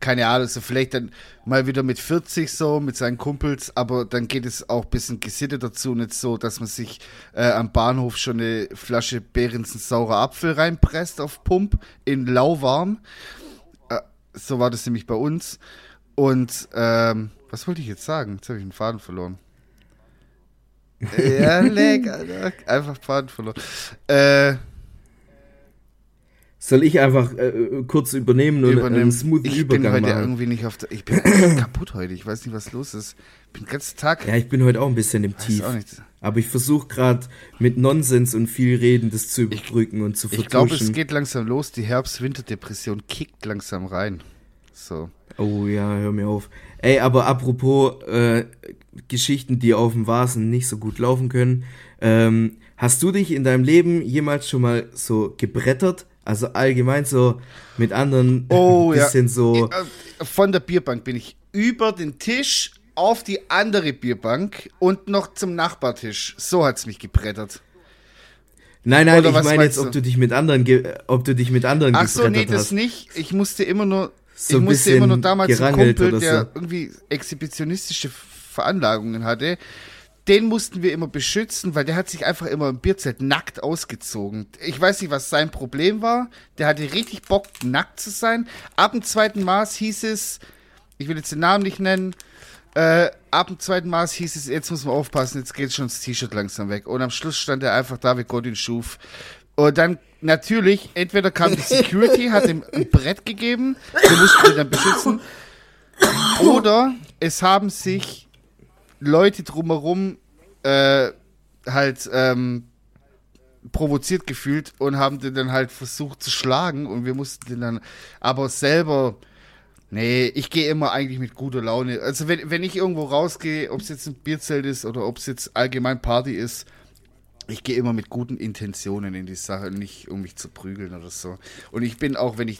keine Ahnung, so vielleicht dann mal wieder mit 40 so, mit seinen Kumpels, aber dann geht es auch ein bisschen gesittet dazu, nicht so, dass man sich äh, am Bahnhof schon eine Flasche Behrensen saurer Apfel reinpresst auf Pump in lauwarm. Äh, so war das nämlich bei uns. Und ähm, was wollte ich jetzt sagen? Jetzt habe ich den Faden verloren. ja, leck, Alter. Einfach Faden verloren. Äh,
soll ich einfach äh, kurz übernehmen und
übernehmen.
einen smoothen
ich bin
Übergang
heute
machen?
irgendwie nicht auf der. Ich bin kaputt heute. Ich weiß nicht, was los ist. Ich bin den ganzen Tag.
Ja, ich bin heute auch ein bisschen im Tief. Aber ich versuche gerade mit Nonsens und viel Reden das zu überbrücken und zu
Ich glaube, es
vertuschen.
geht langsam los. Die Herbst-Winter-Depression kickt langsam rein. So.
Oh ja, hör mir auf. Ey, aber apropos äh, Geschichten, die auf dem Vasen nicht so gut laufen können. Ähm, hast du dich in deinem Leben jemals schon mal so gebrettert? Also allgemein so mit anderen
Oh ja.
bisschen so.
Äh, Von der Bierbank bin ich über den Tisch auf die andere Bierbank und noch zum Nachbartisch. So hat's mich gebrettert.
Nein, nein,
Oder
ich meine jetzt, ob
du?
dich mit anderen, ob du dich mit anderen
Ach so, nee, das
hast.
nicht. Ich musste immer nur,
So
ich musste immer nur damals einen Kumpel, der
so.
irgendwie exhibitionistische Veranlagungen hatte. Den mussten wir immer beschützen, weil der hat sich einfach immer im Bierzelt nackt ausgezogen. Ich weiß nicht, was sein Problem war. Der hatte richtig Bock, nackt zu sein. Ab dem zweiten Maß hieß es, ich will jetzt den Namen nicht nennen, äh, ab dem zweiten Maß hieß es, jetzt muss man aufpassen, jetzt geht schon das T-Shirt langsam weg. Und am Schluss stand er einfach da, wie Gott ihn schuf. Und dann natürlich, entweder kam die Security, hat ihm ein Brett gegeben, wir mussten ihn dann beschützen. Oder es haben sich Leute drumherum äh, halt ähm, provoziert gefühlt und haben den dann halt versucht zu schlagen und wir mussten den dann aber selber Nee, ich gehe immer eigentlich mit guter Laune. Also wenn, wenn ich irgendwo rausgehe, ob es jetzt ein Bierzelt ist oder ob es jetzt allgemein Party ist, ich gehe immer mit guten Intentionen in die Sache, nicht um mich zu prügeln oder so. Und ich bin auch, wenn ich,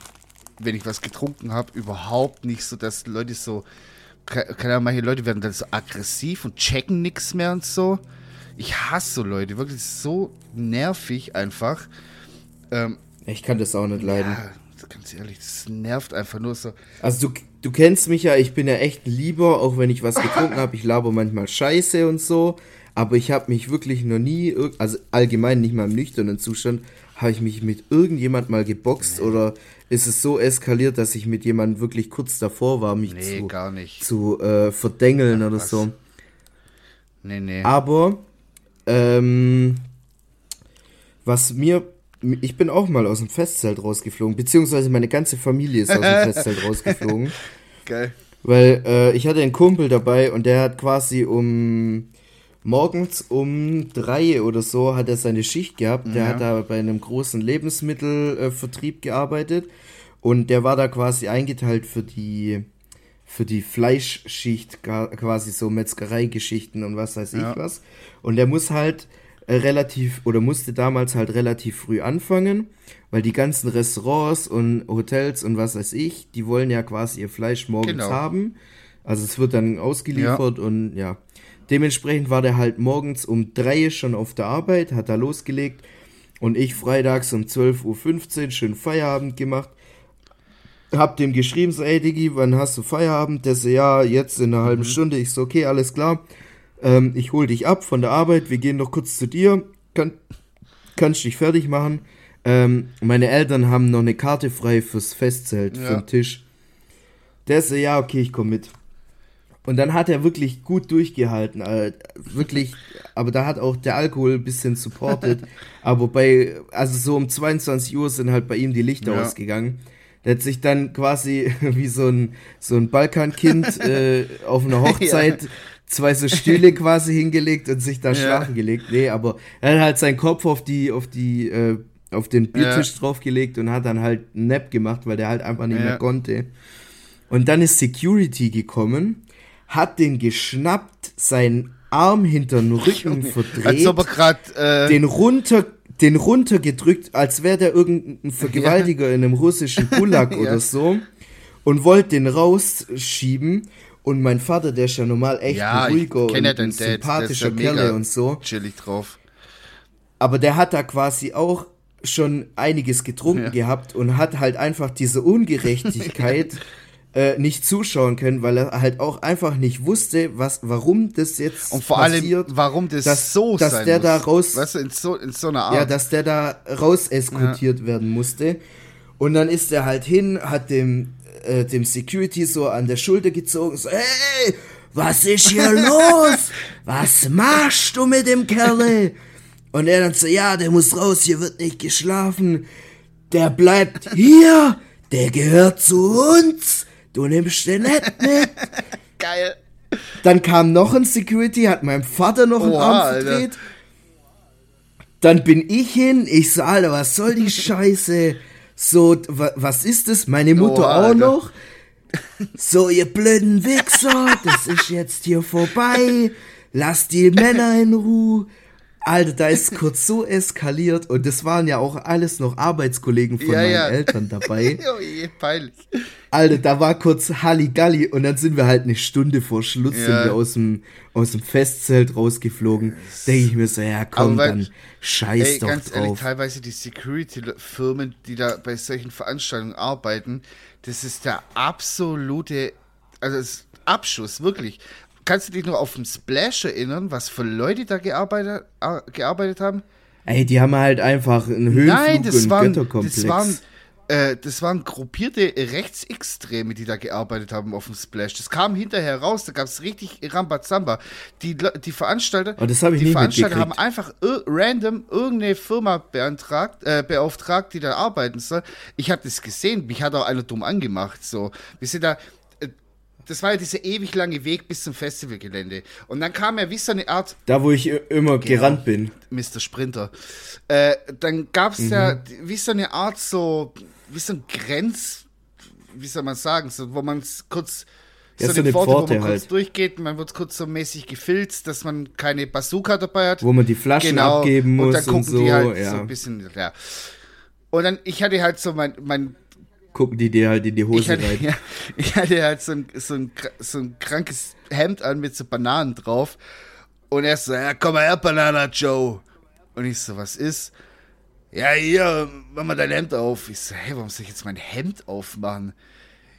wenn ich was getrunken habe, überhaupt nicht so, dass Leute so, keine Ahnung, manche Leute werden dann so aggressiv und checken nichts mehr und so. Ich hasse so Leute, wirklich so nervig einfach. Ähm,
Ich kann das auch nicht leiden.
ja, ganz ehrlich, das nervt einfach nur so.
Also du, du kennst mich ja, ich bin ja echt lieber, auch wenn ich was getrunken habe. Ich laber manchmal Scheiße und so. Aber ich habe mich wirklich noch nie, also allgemein nicht mal im nüchternen Zustand, habe ich mich mit irgendjemand mal geboxt oder ist es so eskaliert, dass ich mit jemandem wirklich kurz davor war, mich
Nee,
zu,
gar nicht.
zu äh, verdengeln oder
was.
so.
Nee, nee.
Aber, ähm, was mir, ich bin auch mal aus dem Festzelt rausgeflogen, beziehungsweise meine ganze Familie ist aus dem Festzelt rausgeflogen.
Geil.
Weil äh, ich hatte einen Kumpel dabei und der hat quasi um morgens um drei oder so hat er seine Schicht gehabt. Der
Ja.
hat da bei einem großen Lebensmittelvertrieb Vertrieb gearbeitet und der war da quasi eingeteilt für die für die Fleischschicht quasi so Metzgereigeschichten und was weiß ich
Ja.
was. Und der muss halt äh, relativ oder musste damals halt relativ früh anfangen, weil die ganzen Restaurants und Hotels und was weiß ich, die wollen ja quasi ihr Fleisch morgens
Genau.
haben. Also es wird dann ausgeliefert ja. und ja. Dementsprechend war der halt morgens um drei schon auf der Arbeit, hat da losgelegt und ich freitags um 12.15 Uhr schön Feierabend gemacht. Hab dem geschrieben, so, ey Diggi, wann hast du Feierabend? Der so, ja, jetzt in einer halben mhm. Stunde. Ich so, okay, alles klar. Ähm, ich hol dich ab von der Arbeit, wir gehen noch kurz zu dir. Kann, kannst dich fertig machen. Ähm, meine Eltern haben noch eine Karte frei fürs Festzelt, ja. für den Tisch. Der so, ja, okay, ich komm mit. Und dann hat er wirklich gut durchgehalten, äh, wirklich, aber da hat auch der Alkohol ein bisschen supportet. aber bei, also so um 22 Uhr sind halt bei ihm die Lichter ja. ausgegangen. Der hat sich dann quasi wie so ein, so ein Balkankind äh, auf einer Hochzeit ja. zwei so Stühle quasi hingelegt und sich da ja. schlafen gelegt. Nee, aber er hat halt seinen Kopf auf die, auf die, äh, auf den Biertisch ja. draufgelegt und hat dann halt einen Nap gemacht, weil der halt einfach nicht mehr konnte. Und dann ist Security gekommen hat den geschnappt, seinen Arm hinter den Rücken verdreht, als ob er grad, äh den runter den runtergedrückt, als wäre der irgendein Vergewaltiger ja. in einem russischen Gulag ja. oder so und wollte den rausschieben und mein Vater, der ist ja normal echt ja, ruhiger und ein sympathischer Kerl und so.
Chillig drauf.
Aber der hat da quasi auch schon einiges getrunken ja. gehabt und hat halt einfach diese Ungerechtigkeit äh, nicht zuschauen können, weil er halt auch einfach nicht wusste, was, warum das jetzt
und vor passiert, allem, warum das dass, so
dass der
muss.
da raus,
weißt du, in so, in so einer Art,
ja, dass der da raus eskortiert ja. werden musste. Und dann ist er halt hin, hat dem äh, dem Security so an der Schulter gezogen, so, hey, was ist hier los? Was machst du mit dem Kerl? Und er dann so, ja, der muss raus, hier wird nicht geschlafen. Der bleibt hier, der gehört zu uns du nimmst den nicht mit.
Geil.
Dann kam noch ein Security, hat meinem Vater noch einen Oha, Arm. Alter. Dann bin ich hin, ich so, Alter, was soll die Scheiße? So, was ist das? Meine Mutter Oha, auch Alter. noch? So, ihr blöden Wichser, das ist jetzt hier vorbei. Lasst die Männer in Ruhe. Alter, da ist kurz so eskaliert und das waren ja auch alles noch Arbeitskollegen von ja, meinen ja. Eltern dabei. oh je, peinlich. Alter, da war kurz Halligalli und dann sind wir halt eine Stunde vor Schluss ja. sind wir aus dem, aus dem Festzelt rausgeflogen. Denke ich mir so, ja komm, weil, dann scheiß ey, doch ganz drauf. Ehrlich,
teilweise die Security-Firmen, die da bei solchen Veranstaltungen arbeiten, das ist der absolute, also das Abschuss, wirklich kannst du dich noch auf den Splash erinnern, was für Leute da gearbeitet, äh, gearbeitet haben?
Ey, die haben halt einfach einen Höhenflug Nein, das und waren, Götterkomplex.
Das waren, äh, das waren gruppierte Rechtsextreme, die da gearbeitet haben auf dem Splash. Das kam hinterher raus, da gab es richtig Rambazamba. Die, die Veranstalter,
oh,
die Veranstalter haben einfach random irgendeine Firma beantragt, äh, beauftragt, die da arbeiten soll. Ich habe das gesehen, mich hat auch einer dumm angemacht. So, wir sind da, das war ja dieser ewig lange Weg bis zum Festivalgelände. Und dann kam er wie so eine Art.
Da, wo ich immer genau, gerannt bin.
Mr. Sprinter. Äh, dann gab es mhm. ja wie so eine Art so, wie so ein Grenz, wie soll man sagen, so, wo man kurz. Ja, so, so eine Pforte, Pforte, wo man halt. kurz durchgeht, man wird kurz so mäßig gefilzt, dass man keine Bazooka dabei hat.
Wo man die Flaschen genau. abgeben muss und dann gucken und so, die halt ja. so
ein bisschen, ja. Und dann, ich hatte halt so mein, mein
gucken die dir halt in die Hose
hatte,
rein.
Ja, ich hatte halt so ein, so, ein, so ein krankes Hemd an mit so Bananen drauf. Und er so, ja, komm mal her, Banana Joe. Und ich so, was ist? Ja, hier, mach mal dein Hemd auf. Ich so, hey, warum soll ich jetzt mein Hemd aufmachen?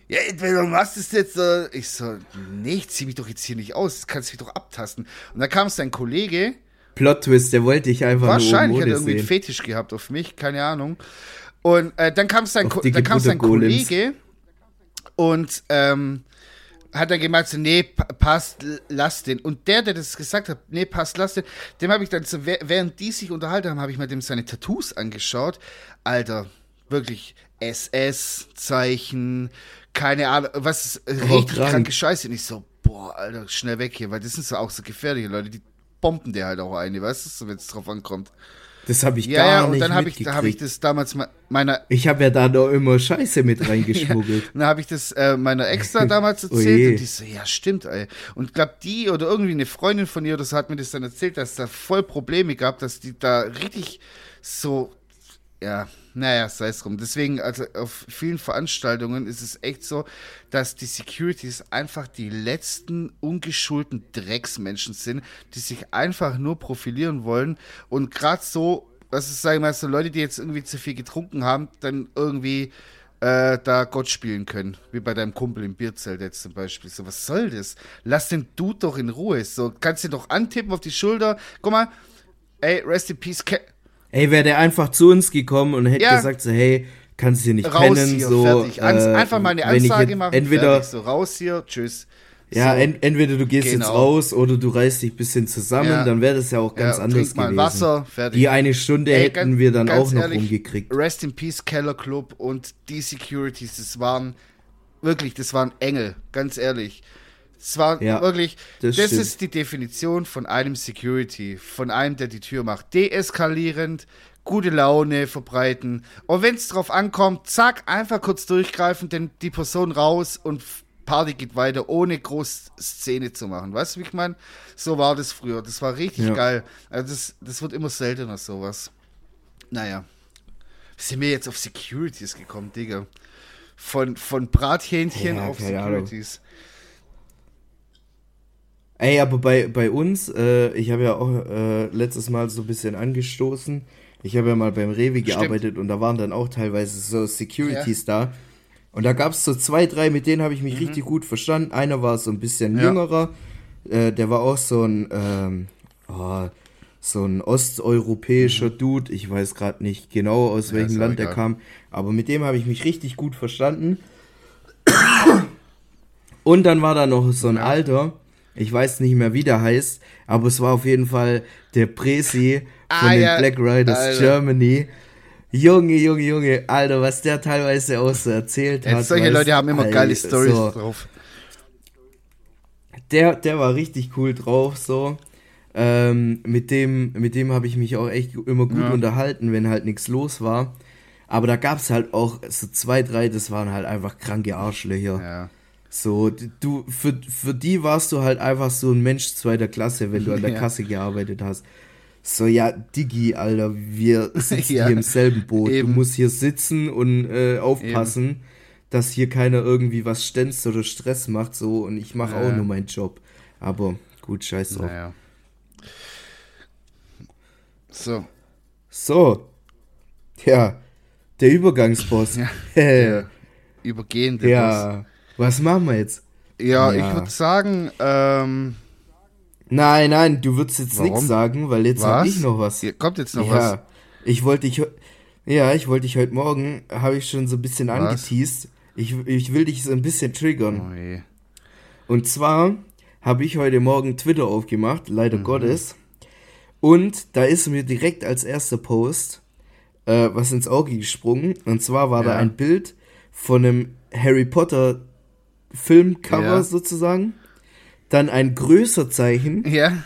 Ja, entweder du machst es jetzt. Äh ich so, nee, ich zieh mich doch jetzt hier nicht aus. Das kannst du mich doch abtasten. Und dann kam es dein Kollege.
Plot Twist, der wollte ich einfach
Wahrscheinlich hat er irgendwie einen Fetisch gehabt auf mich, keine Ahnung. Und äh, dann kam sein, dann kam sein Kollege und ähm, hat dann gemeint, so, nee, passt, lass den. Und der, der das gesagt hat, nee, passt, lass den, dem habe ich dann so, während die sich unterhalten haben, habe ich mir dem seine Tattoos angeschaut. Alter, wirklich SS-Zeichen, keine Ahnung, was ist oh, richtig krank. kranke Scheiße. Und ich so, boah, Alter, schnell weg hier, weil das sind so auch so gefährliche Leute, die bomben dir halt auch eine, weißt du, wenn es drauf ankommt.
Das habe ich ja, gar ja, und nicht
dann habe ich, da hab ich das damals meiner.
Ich habe ja da noch immer Scheiße mit reingeschmuggelt.
ja, dann habe ich das äh, meiner Extra damals oh erzählt oh und die so, ja stimmt, ey. Und glaub die oder irgendwie eine Freundin von ihr, das hat mir das dann erzählt, dass da voll Probleme gab, dass die da richtig so, ja, naja, sei es drum. Deswegen, also auf vielen Veranstaltungen ist es echt so, dass die Securities einfach die letzten ungeschulten Drecksmenschen sind, die sich einfach nur profilieren wollen und gerade so, was ist, sagen wir mal, so Leute, die jetzt irgendwie zu viel getrunken haben, dann irgendwie äh, da Gott spielen können. Wie bei deinem Kumpel im Bierzelt jetzt zum Beispiel. So, was soll das? Lass den Dude doch in Ruhe. So, kannst du doch antippen auf die Schulter. Guck mal, ey, rest in peace. Ke
Ey, wäre der einfach zu uns gekommen und hätte ja. gesagt so, hey, kannst du hier nicht raus kennen, hier, so.
Fertig. Äh, einfach mal eine Ansage machen,
entweder, fertig,
so raus hier, tschüss.
Ja, so, en entweder du gehst genau. jetzt raus oder du reißt dich ein bisschen zusammen, ja. dann wäre das ja auch ganz ja, anders mal gewesen.
Wasser, fertig.
Die eine Stunde Ey, hätten ganz, wir dann auch noch ehrlich, rumgekriegt.
Rest in Peace Keller Club und die Securities, das waren wirklich, das waren Engel, ganz ehrlich. Es war ja, wirklich, das, das ist die Definition von einem Security, von einem, der die Tür macht. Deeskalierend, gute Laune verbreiten. Und wenn es drauf ankommt, zack, einfach kurz durchgreifen, denn die Person raus und Party geht weiter, ohne groß Szene zu machen. Weißt du, wie ich meine? So war das früher. Das war richtig ja. geil. Also das, das wird immer seltener, sowas. Naja. Sind wir jetzt auf Securities gekommen, Digga? Von, von Brathähnchen ja, auf Securities. Ahnung.
Ey, aber bei, bei uns, äh, ich habe ja auch äh, letztes Mal so ein bisschen angestoßen. Ich habe ja mal beim Rewe gearbeitet und da waren dann auch teilweise so Securities ja. da. Und da gab es so zwei, drei, mit denen habe ich mich mhm. richtig gut verstanden. Einer war so ein bisschen ja. jüngerer, äh, der war auch so ein, ähm, oh, so ein osteuropäischer mhm. Dude. Ich weiß gerade nicht genau, aus ja, welchem Land der kam, aber mit dem habe ich mich richtig gut verstanden. Und dann war da noch so ein. Alter, ich weiß nicht mehr, wie der heißt, aber es war auf jeden Fall der Presi von ah, den ja. Black Riders Alter. Germany. Junge, Junge, Junge, Alter, was der teilweise auch so erzählt Jetzt hat.
Solche weißt, Leute haben immer Alter, geile Stories so. drauf.
Der, der war richtig cool drauf, so. Ähm, mit dem, mit dem habe ich mich auch echt immer gut ja. unterhalten, wenn halt nichts los war. Aber da gab es halt auch so zwei, drei, das waren halt einfach kranke Arschlöcher. Ja. So, du, für, für die warst du halt einfach so ein Mensch zweiter Klasse, wenn du an der ja. Kasse gearbeitet hast. So, ja, Digi, Alter, wir sitzen ja, hier im selben Boot. Eben. Du musst hier sitzen und äh, aufpassen, eben. dass hier keiner irgendwie was stänzt oder Stress macht. So, und ich mache ja. auch nur meinen Job. Aber gut, scheiß drauf. Naja.
So.
So. Ja, der Übergangsboss. Ja, der
übergehende
ja. Boss. Was machen wir jetzt?
Ja, ja. ich würde sagen, ähm,
Nein, nein, du würdest jetzt nichts sagen, weil jetzt habe ich noch was.
Hier kommt jetzt noch
ja,
was.
Ich wollte dich, ja, ich wollte dich heute Morgen, habe ich schon so ein bisschen was? angeteased. Ich, ich will dich so ein bisschen triggern. Oh Und zwar habe ich heute Morgen Twitter aufgemacht, leider mhm. Gottes. Und da ist mir direkt als erster Post äh, was ins Auge gesprungen. Und zwar war ja. da ein Bild von einem Harry Potter Filmcover ja. sozusagen dann ein größer Zeichen.
Ja.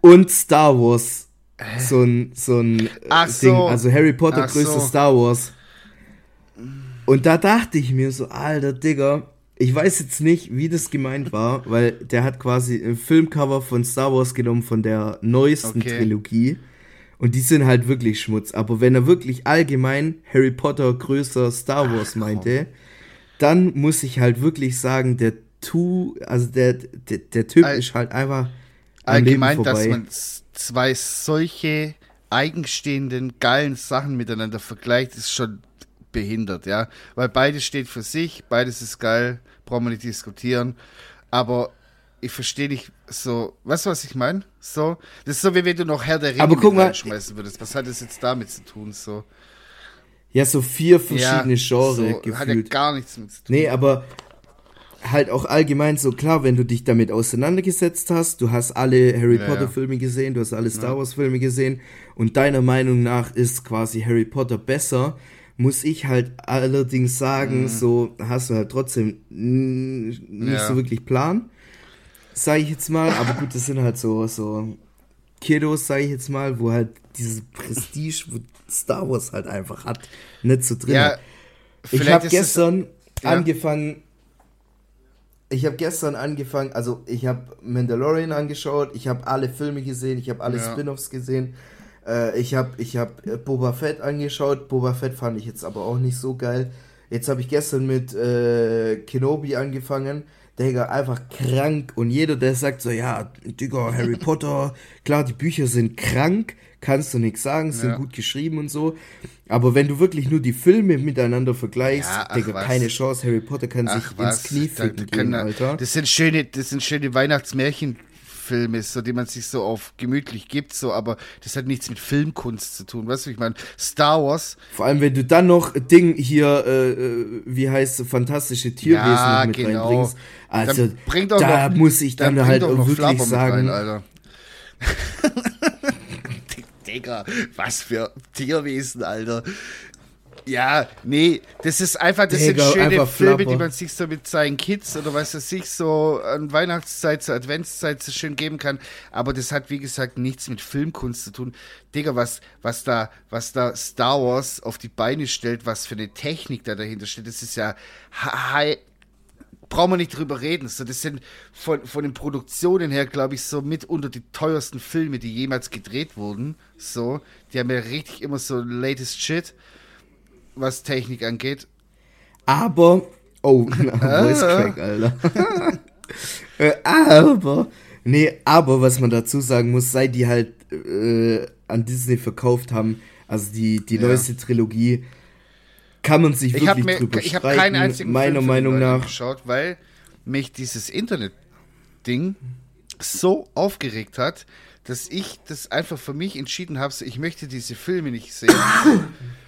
Und Star Wars. So ein, so ein äh, Ach Ding. So. Also Harry Potter, Ach größte so. Star Wars. Und da dachte ich mir so, alter Digger, ich weiß jetzt nicht, wie das gemeint war, weil der hat quasi ein Filmcover von Star Wars genommen von der neuesten okay. Trilogie. Und die sind halt wirklich Schmutz. Aber wenn er wirklich allgemein Harry Potter größer Star Wars meinte, dann muss ich halt wirklich sagen, der tu, also der, der, der Typ All, ist halt einfach
allgemein, dass man zwei solche eigenstehenden, geilen Sachen miteinander vergleicht, ist schon behindert, ja. Weil beides steht für sich, beides ist geil, brauchen wir nicht diskutieren. Aber ich verstehe nicht so, weißt du, was ich meine? So, das ist so, wie wenn du noch Herr der Ringe
Aber guck mal,
schmeißen würdest. Was hat das jetzt damit zu tun? So.
Ja, so vier verschiedene ja, Genres so,
gefühlt. Hat ja gar nichts mit zu
tun. Nee, aber halt auch allgemein so klar, wenn du dich damit auseinandergesetzt hast, du hast alle Harry ja, Potter Filme gesehen, du hast alle Star Wars Filme gesehen und deiner Meinung nach ist quasi Harry Potter besser, muss ich halt allerdings sagen, mhm. so hast du halt trotzdem nicht so wirklich Plan, sage ich jetzt mal, aber gut, das sind halt so so Kiddos, sage ich jetzt mal, wo halt dieses Prestige, wo Star Wars halt einfach hat, nicht so drin. Ja, ich habe gestern angefangen ich habe gestern angefangen, also ich habe Mandalorian angeschaut, ich habe alle Filme gesehen, ich habe alle ja. Spin-offs gesehen. Äh, ich habe ich hab äh, Boba Fett angeschaut. Boba Fett fand ich jetzt aber auch nicht so geil. Jetzt habe ich gestern mit äh, Kenobi angefangen. Digga, einfach krank. Und jeder, der sagt so, ja, Digga, Harry Potter, klar, die Bücher sind krank, kannst du nichts sagen, sind ja. gut geschrieben und so. Aber wenn du wirklich nur die Filme miteinander vergleichst, ja, Digga, was. keine Chance. Harry Potter kann ach, sich was. ins Knie ficken gehen,
Alter. Das sind schöne, das sind schöne Weihnachtsmärchen. Filme, so die man sich so auf gemütlich gibt, so, aber das hat nichts mit Filmkunst zu tun, weißt du, ich meine, Star Wars.
Vor allem, wenn du dann noch Ding hier, äh, äh wie heißt fantastische Tierwesen ja, mit genau. reinbringst. Also, da noch, muss ich dann, dann halt wirklich sagen. Rein,
Digga, was für Tierwesen, Alter. Ja, nee, das ist einfach, das Digga, sind schöne Filme, Flapper. die man sich so mit seinen Kids oder was er sich so an Weihnachtszeit, zur Adventszeit so schön geben kann. Aber das hat, wie gesagt, nichts mit Filmkunst zu tun. Digga, was, was da, was da Star Wars auf die Beine stellt, was für eine Technik da dahinter steht, das ist ja high, brauchen wir nicht drüber reden. So, das sind von, von den Produktionen her, glaube ich, so mit unter die teuersten Filme, die jemals gedreht wurden. So, die haben ja richtig immer so latest Shit, was Technik angeht.
Aber, oh, Voice Crack, Alter. äh, aber, nee, aber was man dazu sagen muss, seit die halt äh, an Disney verkauft haben, also die, die ja. neueste Trilogie, kann man sich wirklich mir, drüber ich streiten. Keinen einzigen meiner Film Meinung nach
geschaut, weil mich dieses Internet-Ding so aufgeregt hat, dass ich das einfach für mich entschieden habe, ich möchte diese Filme nicht sehen.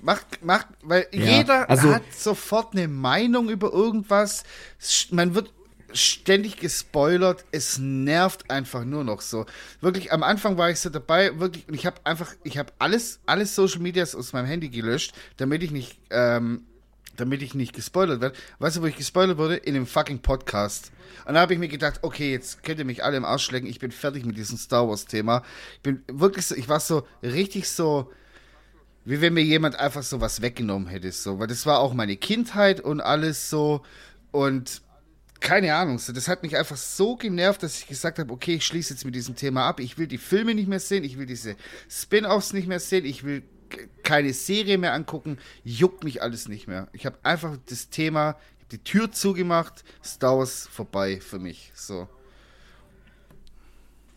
macht, macht, weil ja, jeder also, hat sofort eine Meinung über irgendwas. Man wird ständig gespoilert. Es nervt einfach nur noch so. Wirklich, am Anfang war ich so dabei, wirklich, und ich habe einfach, ich habe alles, alles Social Medias aus meinem Handy gelöscht, damit ich nicht, ähm, damit ich nicht gespoilert werde. Weißt du, wo ich gespoilert wurde? In dem fucking Podcast. Und da habe ich mir gedacht, okay, jetzt könnt ihr mich alle im Arsch schlägen, ich bin fertig mit diesem Star Wars-Thema. Ich bin wirklich so, ich war so richtig so, wie wenn mir jemand einfach so was weggenommen hätte, so, weil das war auch meine Kindheit und alles so und keine Ahnung, das hat mich einfach so genervt, dass ich gesagt habe, okay, ich schließe jetzt mit diesem Thema ab. Ich will die Filme nicht mehr sehen, ich will diese Spin-offs nicht mehr sehen, ich will keine Serie mehr angucken, juckt mich alles nicht mehr. Ich habe einfach das Thema, die Tür zugemacht, Star Wars vorbei für mich. So.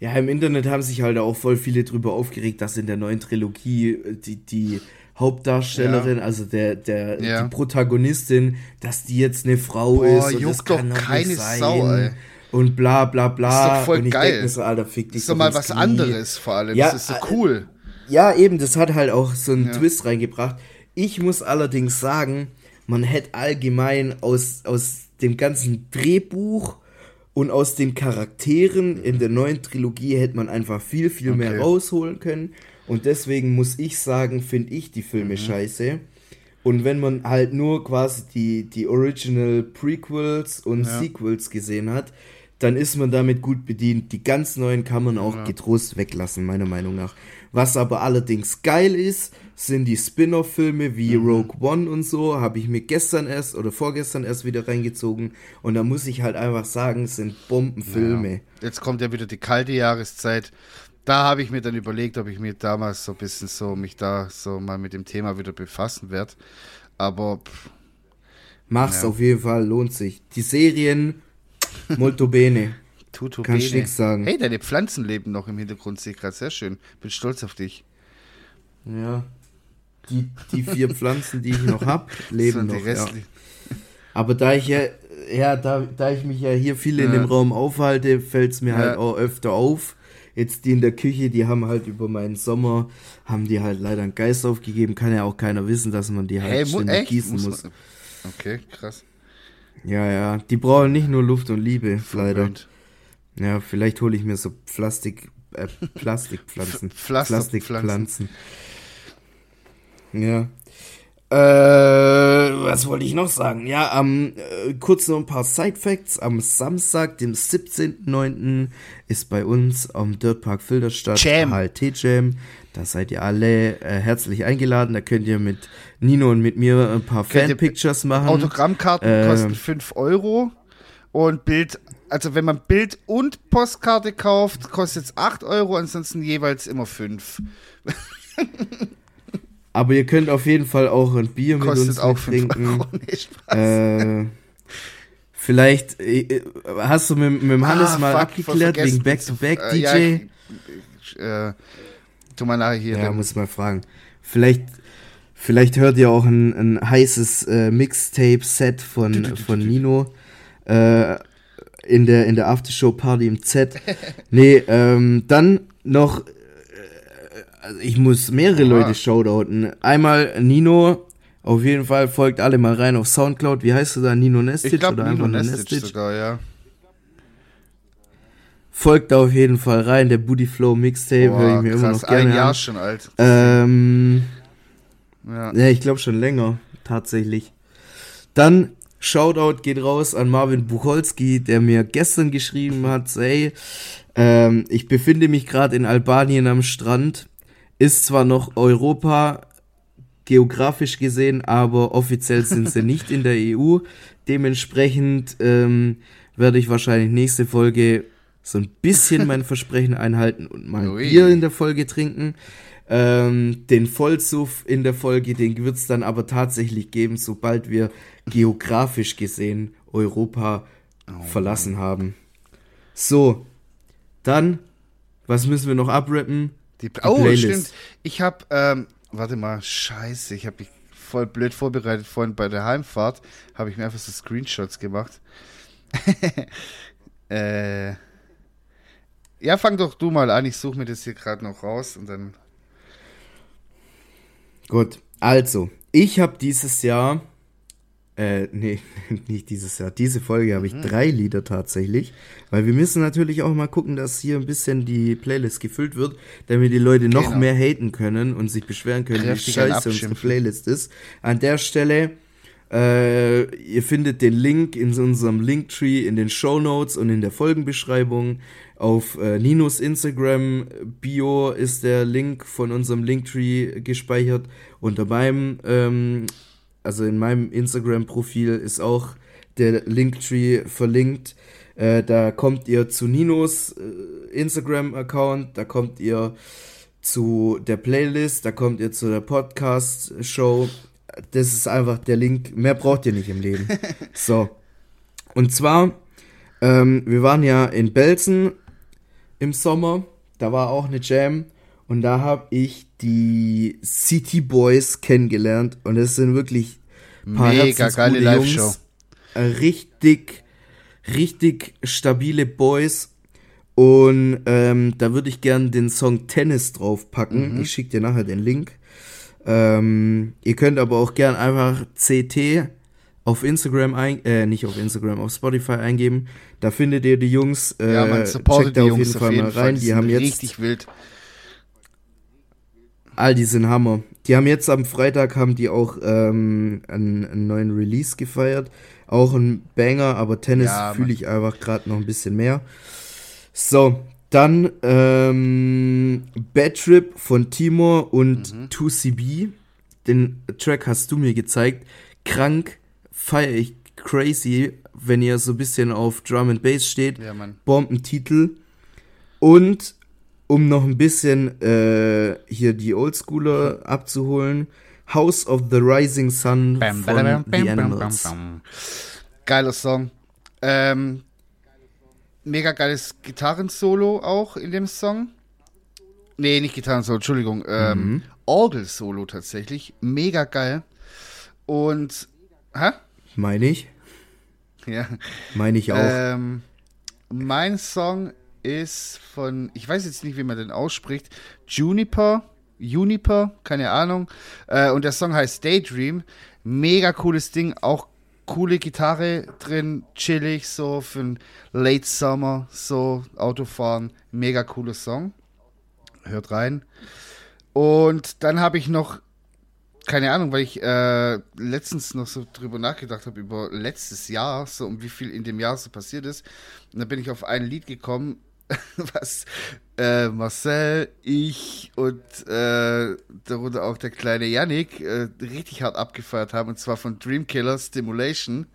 Ja, im Internet haben sich halt auch voll viele drüber aufgeregt, dass in der neuen Trilogie äh, die, die Hauptdarstellerin, ja. also der, der ja. die Protagonistin, dass die jetzt eine Frau Boah, ist und das kann doch keine sein. Sau, ey. Und bla bla bla. Das ist
doch voll
und ich
geil. Mir so, Alter, fick dich das ist doch mal was Knie. anderes vor allem. Ja, das ist so äh, cool.
Ja, eben, das hat halt auch so einen ja. Twist reingebracht. Ich muss allerdings sagen, man hätte allgemein aus, aus dem ganzen Drehbuch und aus den Charakteren in der neuen Trilogie hätte man einfach viel, viel okay. mehr rausholen können. Und deswegen muss ich sagen, finde ich die Filme mhm. scheiße. Und wenn man halt nur quasi die, die Original Prequels und ja. Sequels gesehen hat, dann ist man damit gut bedient. Die ganz neuen kann man auch ja. getrost weglassen, meiner Meinung nach. Was aber allerdings geil ist, sind die Spin-off-Filme wie mhm. Rogue One und so. Habe ich mir gestern erst oder vorgestern erst wieder reingezogen. Und da muss ich halt einfach sagen, es sind Bombenfilme. Ja.
Jetzt kommt ja wieder die kalte Jahreszeit da habe ich mir dann überlegt, ob ich mir damals so ein bisschen so mich da so mal mit dem Thema wieder befassen werde. Aber pff,
mach's ja. auf jeden Fall, lohnt sich. Die Serien molto bene.
Tutto Kann ich nichts sagen. Hey, deine Pflanzen leben noch im Hintergrund, sehe ich gerade sehr schön. Bin stolz auf dich.
Ja. Die, die vier Pflanzen, die ich noch habe, leben noch. Ja. Aber da ich ja, ja da, da ich mich ja hier viel in dem Raum aufhalte, fällt es mir ja. halt auch öfter auf Jetzt die in der Küche, die haben halt über meinen Sommer, haben die halt leider einen Geist aufgegeben. Kann ja auch keiner wissen, dass man die halt hey, ständig echt? gießen muss. muss.
Okay, krass.
Ja, ja, die brauchen nicht nur Luft und Liebe, leider. Ja, vielleicht hole ich mir so Plastik, äh, Plastikpflanzen. Plastikpflanzen. Ja. Äh, was wollte ich noch sagen? Ja, am äh, kurz noch ein paar Side Facts. Am Samstag, dem 17.09. ist bei uns am Dirtpark Filderstadt Jam. HLT Jam. Da seid ihr alle äh, herzlich eingeladen. Da könnt ihr mit Nino und mit mir ein paar Fanpictures machen.
Autogrammkarten äh, kosten 5 Euro. Und Bild, also wenn man Bild und Postkarte kauft, kostet es 8 Euro, ansonsten jeweils immer 5.
Aber ihr könnt auf jeden Fall auch ein Bier mit
Kostet
uns
auch 5
trinken. Äh, vielleicht äh, hast du mit, mit dem Hannes
Ah,
mal
fuck,
abgeklärt wegen. Back-to-Back
Äh, ja,
DJ.
ich- äh, tu mal nachher hier.
Ja,
den-
muss mal fragen. Vielleicht, vielleicht hört ihr auch ein, ein heißes äh, Mixtape-Set von, von Nino äh, in der, in der Aftershow-Party im Z. Nee, ähm, dann noch, äh, also ich muss mehrere
Oha.
Leute shoutouten. Einmal Nino, auf jeden Fall folgt alle mal rein auf Soundcloud. Wie heißt du da? Nino Nestic
ich glaube,
oder
Nino
einfach
Nestic sogar, ja.
Folgt da auf jeden Fall rein, der Booty Flow Mixtape, höre ich mir immer
krass,
noch gerne
ein Jahr
an.
schon alt.
Ähm,
ja.
Ja, ich glaube schon länger, tatsächlich. Dann Shoutout geht raus an Marvin Bucholski, der mir gestern geschrieben hat, ey, ähm, ich befinde mich gerade in Albanien am Strand, ist zwar noch Europa geografisch gesehen, aber offiziell sind sie nicht in der EU. Dementsprechend ähm, werde ich wahrscheinlich nächste Folge so ein bisschen mein Versprechen einhalten und mal
Ui.
Bier in der Folge trinken. Ähm, den Vollsuff in der Folge, den wird es dann aber tatsächlich geben, sobald wir geografisch gesehen Europa verlassen haben. So, dann, was müssen wir noch abrappen?
Die,
Die
oh,
Playlist.
stimmt. Ich habe, ähm, warte mal, scheiße, ich habe mich voll blöd vorbereitet. Vorhin bei der Heimfahrt habe ich mir einfach so Screenshots gemacht. äh, ja, fang doch du mal an. Ich suche mir das hier gerade noch raus und dann.
Gut, also, ich habe dieses Jahr, äh, nee, nicht dieses Jahr, diese Folge habe ich
Mhm.
drei Lieder tatsächlich, weil wir müssen natürlich auch mal gucken, dass hier ein bisschen die Playlist gefüllt wird, damit die Leute noch
Genau.
mehr haten können und sich beschweren können,
Kräftig
wie scheiße unsere. Playlist ist. An der Stelle, äh, ihr findet den Link in unserem Linktree in den Show Notes und in der Folgenbeschreibung. Auf äh, Ninos Instagram Bio ist der Link von unserem Linktree gespeichert. Unter meinem, ähm, also in meinem Instagram-Profil ist auch der Linktree verlinkt. Äh, da kommt ihr zu Ninos äh, Instagram-Account, da kommt ihr zu der Playlist, da kommt ihr zu der Podcast-Show. Das ist einfach der Link. Mehr braucht ihr nicht im Leben. so. Und zwar, ähm, wir waren ja in Belzen im Sommer. Da war auch eine Jam. Und da habe ich die City Boys kennengelernt. Und das sind wirklich paar
Mega geile Live-Show.
Äh, Richtig, richtig stabile Boys. Und ähm, da würde ich gern den Song Tennis draufpacken.
Mhm.
Ich schicke dir nachher den Link. Ähm, ihr könnt aber auch gern einfach CT auf Instagram ein, äh, nicht auf Instagram, auf Spotify eingeben. Da findet ihr die Jungs. Äh,
ja, man supportet
checkt da
die
auf
Jungs
jeden
auf
Fall
jeden
mal
Fall.
rein.
Die,
Die,
sind
haben jetzt,
richtig wild.
All die sind Hammer. Die haben jetzt am Freitag haben die auch ähm, einen, einen neuen Release gefeiert. Auch ein Banger, aber Tennis
Ja,
fühle ich einfach gerade noch ein bisschen mehr. So, dann ähm, Bad Trip von Timor und
Mhm.
2CB. Den Track hast du mir gezeigt. Krank, feiere ich crazy, wenn ihr so ein bisschen auf Drum and Bass steht.
Ja, Mann.
Bombentitel. Und um noch ein bisschen äh, hier die Oldschooler abzuholen, House of the Rising Sun
Bam,
von The
bam, bam,
Animals.
bam, bam. Geiler Song. Ähm, mega geiles Gitarrensolo auch in dem Song. Nee, nicht Gitarrensolo, Entschuldigung. Ähm,
Mhm.
Orgel-Solo tatsächlich. Mega geil. Und, hä?
Meine ich.
Ja.
Meine ich auch.
Ähm, mein Song ist von, ich weiß jetzt nicht, wie man den ausspricht, Juniper, Juniper, keine Ahnung. Äh, und der Song heißt Daydream. Mega cooles Ding, auch coole Gitarre drin, chillig, so für ein Late Summer, so Autofahren. Mega cooler Song. Hört rein. Und dann habe ich noch keine Ahnung, weil ich äh, letztens noch so drüber nachgedacht habe, über letztes Jahr, so um wie viel in dem Jahr so passiert ist. Und da bin ich auf ein Lied gekommen, was äh, Marcel, ich und äh, darunter auch der kleine Yannick äh, richtig hart abgefeiert haben, und zwar von Dreamkiller Stimulation.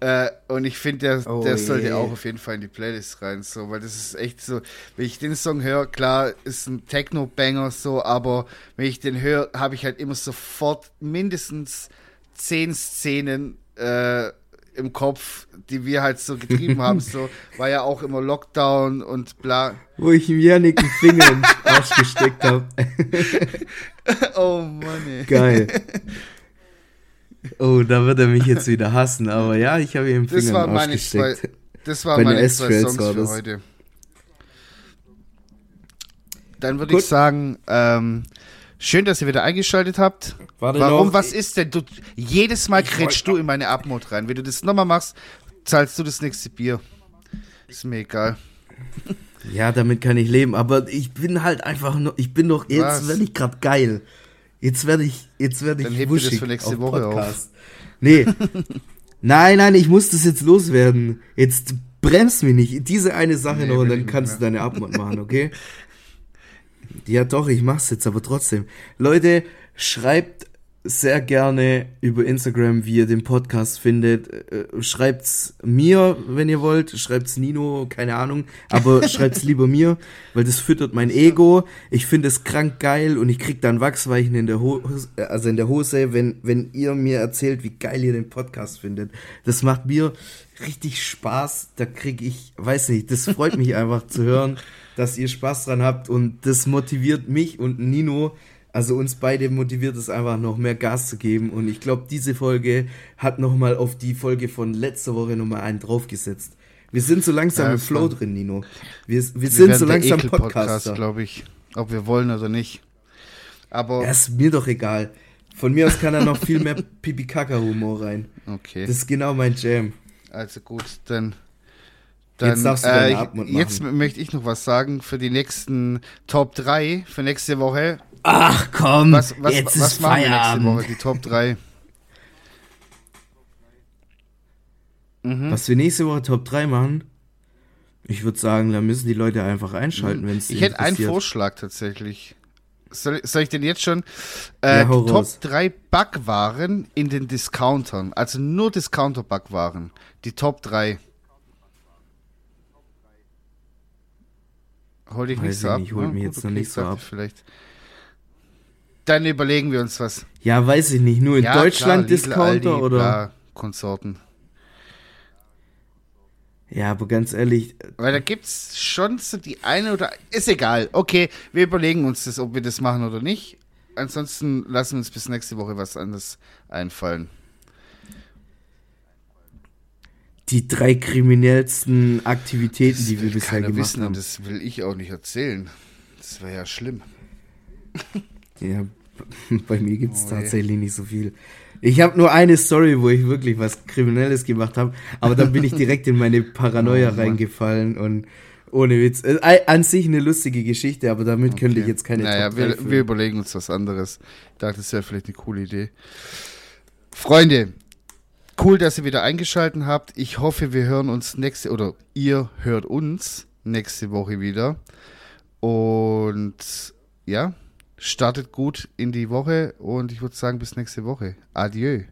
Äh, und ich finde, der,
Oh
der sollte auch auf jeden Fall in die Playlist rein, so, weil das ist echt so, wenn ich den Song höre, klar, ist ein Techno-Banger so, aber wenn ich den höre, habe ich halt immer sofort mindestens zehn Szenen äh, im Kopf, die wir halt so getrieben haben, so, war ja auch immer Lockdown und bla.
Wo ich ihm Janik den Finger in den Arsch gesteckt habe.
Oh Mann, ey.
Geil. Oh, da wird er mich jetzt wieder hassen, aber ja, ich habe ihm
Das
Finger den Arsch
meine zwei, das waren meine zwei Songs
war
für
das.
heute. Dann würde ich sagen, ähm, schön, dass ihr wieder eingeschaltet habt.
Warte
Warum?
noch.
Was ist denn? Du, jedes Mal kretschst du in meine Abmod rein. Wenn du das nochmal machst, zahlst du das nächste Bier. Ist mir egal.
Ja, damit kann ich leben, aber ich bin halt einfach nur, ich bin doch, jetzt
Was?
werde ich gerade geil. Jetzt werde ich, jetzt werde ich
Dann dir das
wuschig
für nächste
auf
Woche auf.
Podcast. Nee. nein, nein, ich muss das jetzt loswerden. Jetzt bremst mich nicht. Diese eine Sache
Nee,
noch und dann kannst du
mehr.
deine Abmod machen, okay? Ja, doch, ich mach's jetzt, aber trotzdem. Leute, schreibt sehr gerne über Instagram, wie ihr den Podcast findet. Äh, Schreibt's mir, wenn ihr wollt. Schreibt's Nino, keine Ahnung. Aber schreibt's lieber mir, weil das füttert mein Ego. Ich finde es krank geil und ich krieg dann Wachsweichen in der Hose, also in der Hose, wenn, wenn ihr mir erzählt, wie geil ihr den Podcast findet. Das macht mir richtig Spaß. Da krieg ich, weiß nicht, das freut mich einfach zu hören, dass ihr Spaß dran habt und das motiviert mich und Nino, also uns beide motiviert es einfach noch mehr Gas zu geben und ich glaube, diese Folge hat nochmal auf die Folge von letzter Woche nochmal einen draufgesetzt. Wir sind so langsam
Ja,
im Flow drin, Nino. Wir, wir,
Wir
sind so langsam
Ekel-Podcast,
Podcaster.
glaube ich. Ob wir wollen oder nicht. Aber,
Ja, ist mir doch egal. Von mir aus kann da noch viel mehr Pipi-Kaka-Humor rein.
okay.
Das ist genau mein Jam.
Also gut, dann. dann
Jetzt darfst du deine
äh, Jetzt
machen.
möchte ich noch was sagen für die nächsten Top 3 für nächste Woche.
Ach komm,
Was, was,
jetzt
was
ist
machen wir nächste
Feierabend.
Woche? Die Top 3. Mhm.
Was wir nächste Woche Top 3 machen, ich würde sagen, da müssen die Leute einfach einschalten, wenn es
Ich hätte einen. Vorschlag tatsächlich. Soll, soll ich den jetzt schon? Äh,
Ja,
Top
raus.
3 Backwaren in den Discountern. Also nur Discounter-Backwaren. Die Top 3. Hol dich nicht so
ich
ab.
holt
ne?
mich
Gut,
jetzt noch
okay,
nicht
ich
so ab.
Vielleicht. Dann überlegen wir uns was.
Ja, weiß ich nicht, nur in
Ja,
Deutschland
klar, Lidl,
Discounter
Aldi,
oder?
Bla, Konsorten.
Ja, aber ganz ehrlich,
Weil da gibt's schon so die eine oder. Ist egal. Okay, wir überlegen uns das, ob wir das machen oder nicht. Ansonsten lassen wir uns bis nächste Woche was anderes einfallen.
die drei kriminellsten Aktivitäten, die wir bisher gemacht
wissen
haben.
das will ich auch nicht erzählen. Das wäre ja schlimm.
Ja, bei mir gibt es
Oh
tatsächlich nicht so viel. Ich habe nur eine Story, wo ich wirklich was Kriminelles gemacht habe, aber dann bin ich direkt in meine Paranoia
Oh
reingefallen und ohne Witz. Äh, an sich eine lustige Geschichte, aber damit könnte ich
Okay.
jetzt keine
Naja,
Top 3
wir, wir überlegen uns was anderes. Ich dachte, das wäre vielleicht eine coole Idee. Freunde, cool, dass ihr wieder eingeschaltet habt. Ich hoffe, wir hören uns nächste, oder ihr hört uns nächste Woche wieder. Und ja, startet gut in die Woche und ich würde sagen, bis nächste Woche. Adieu.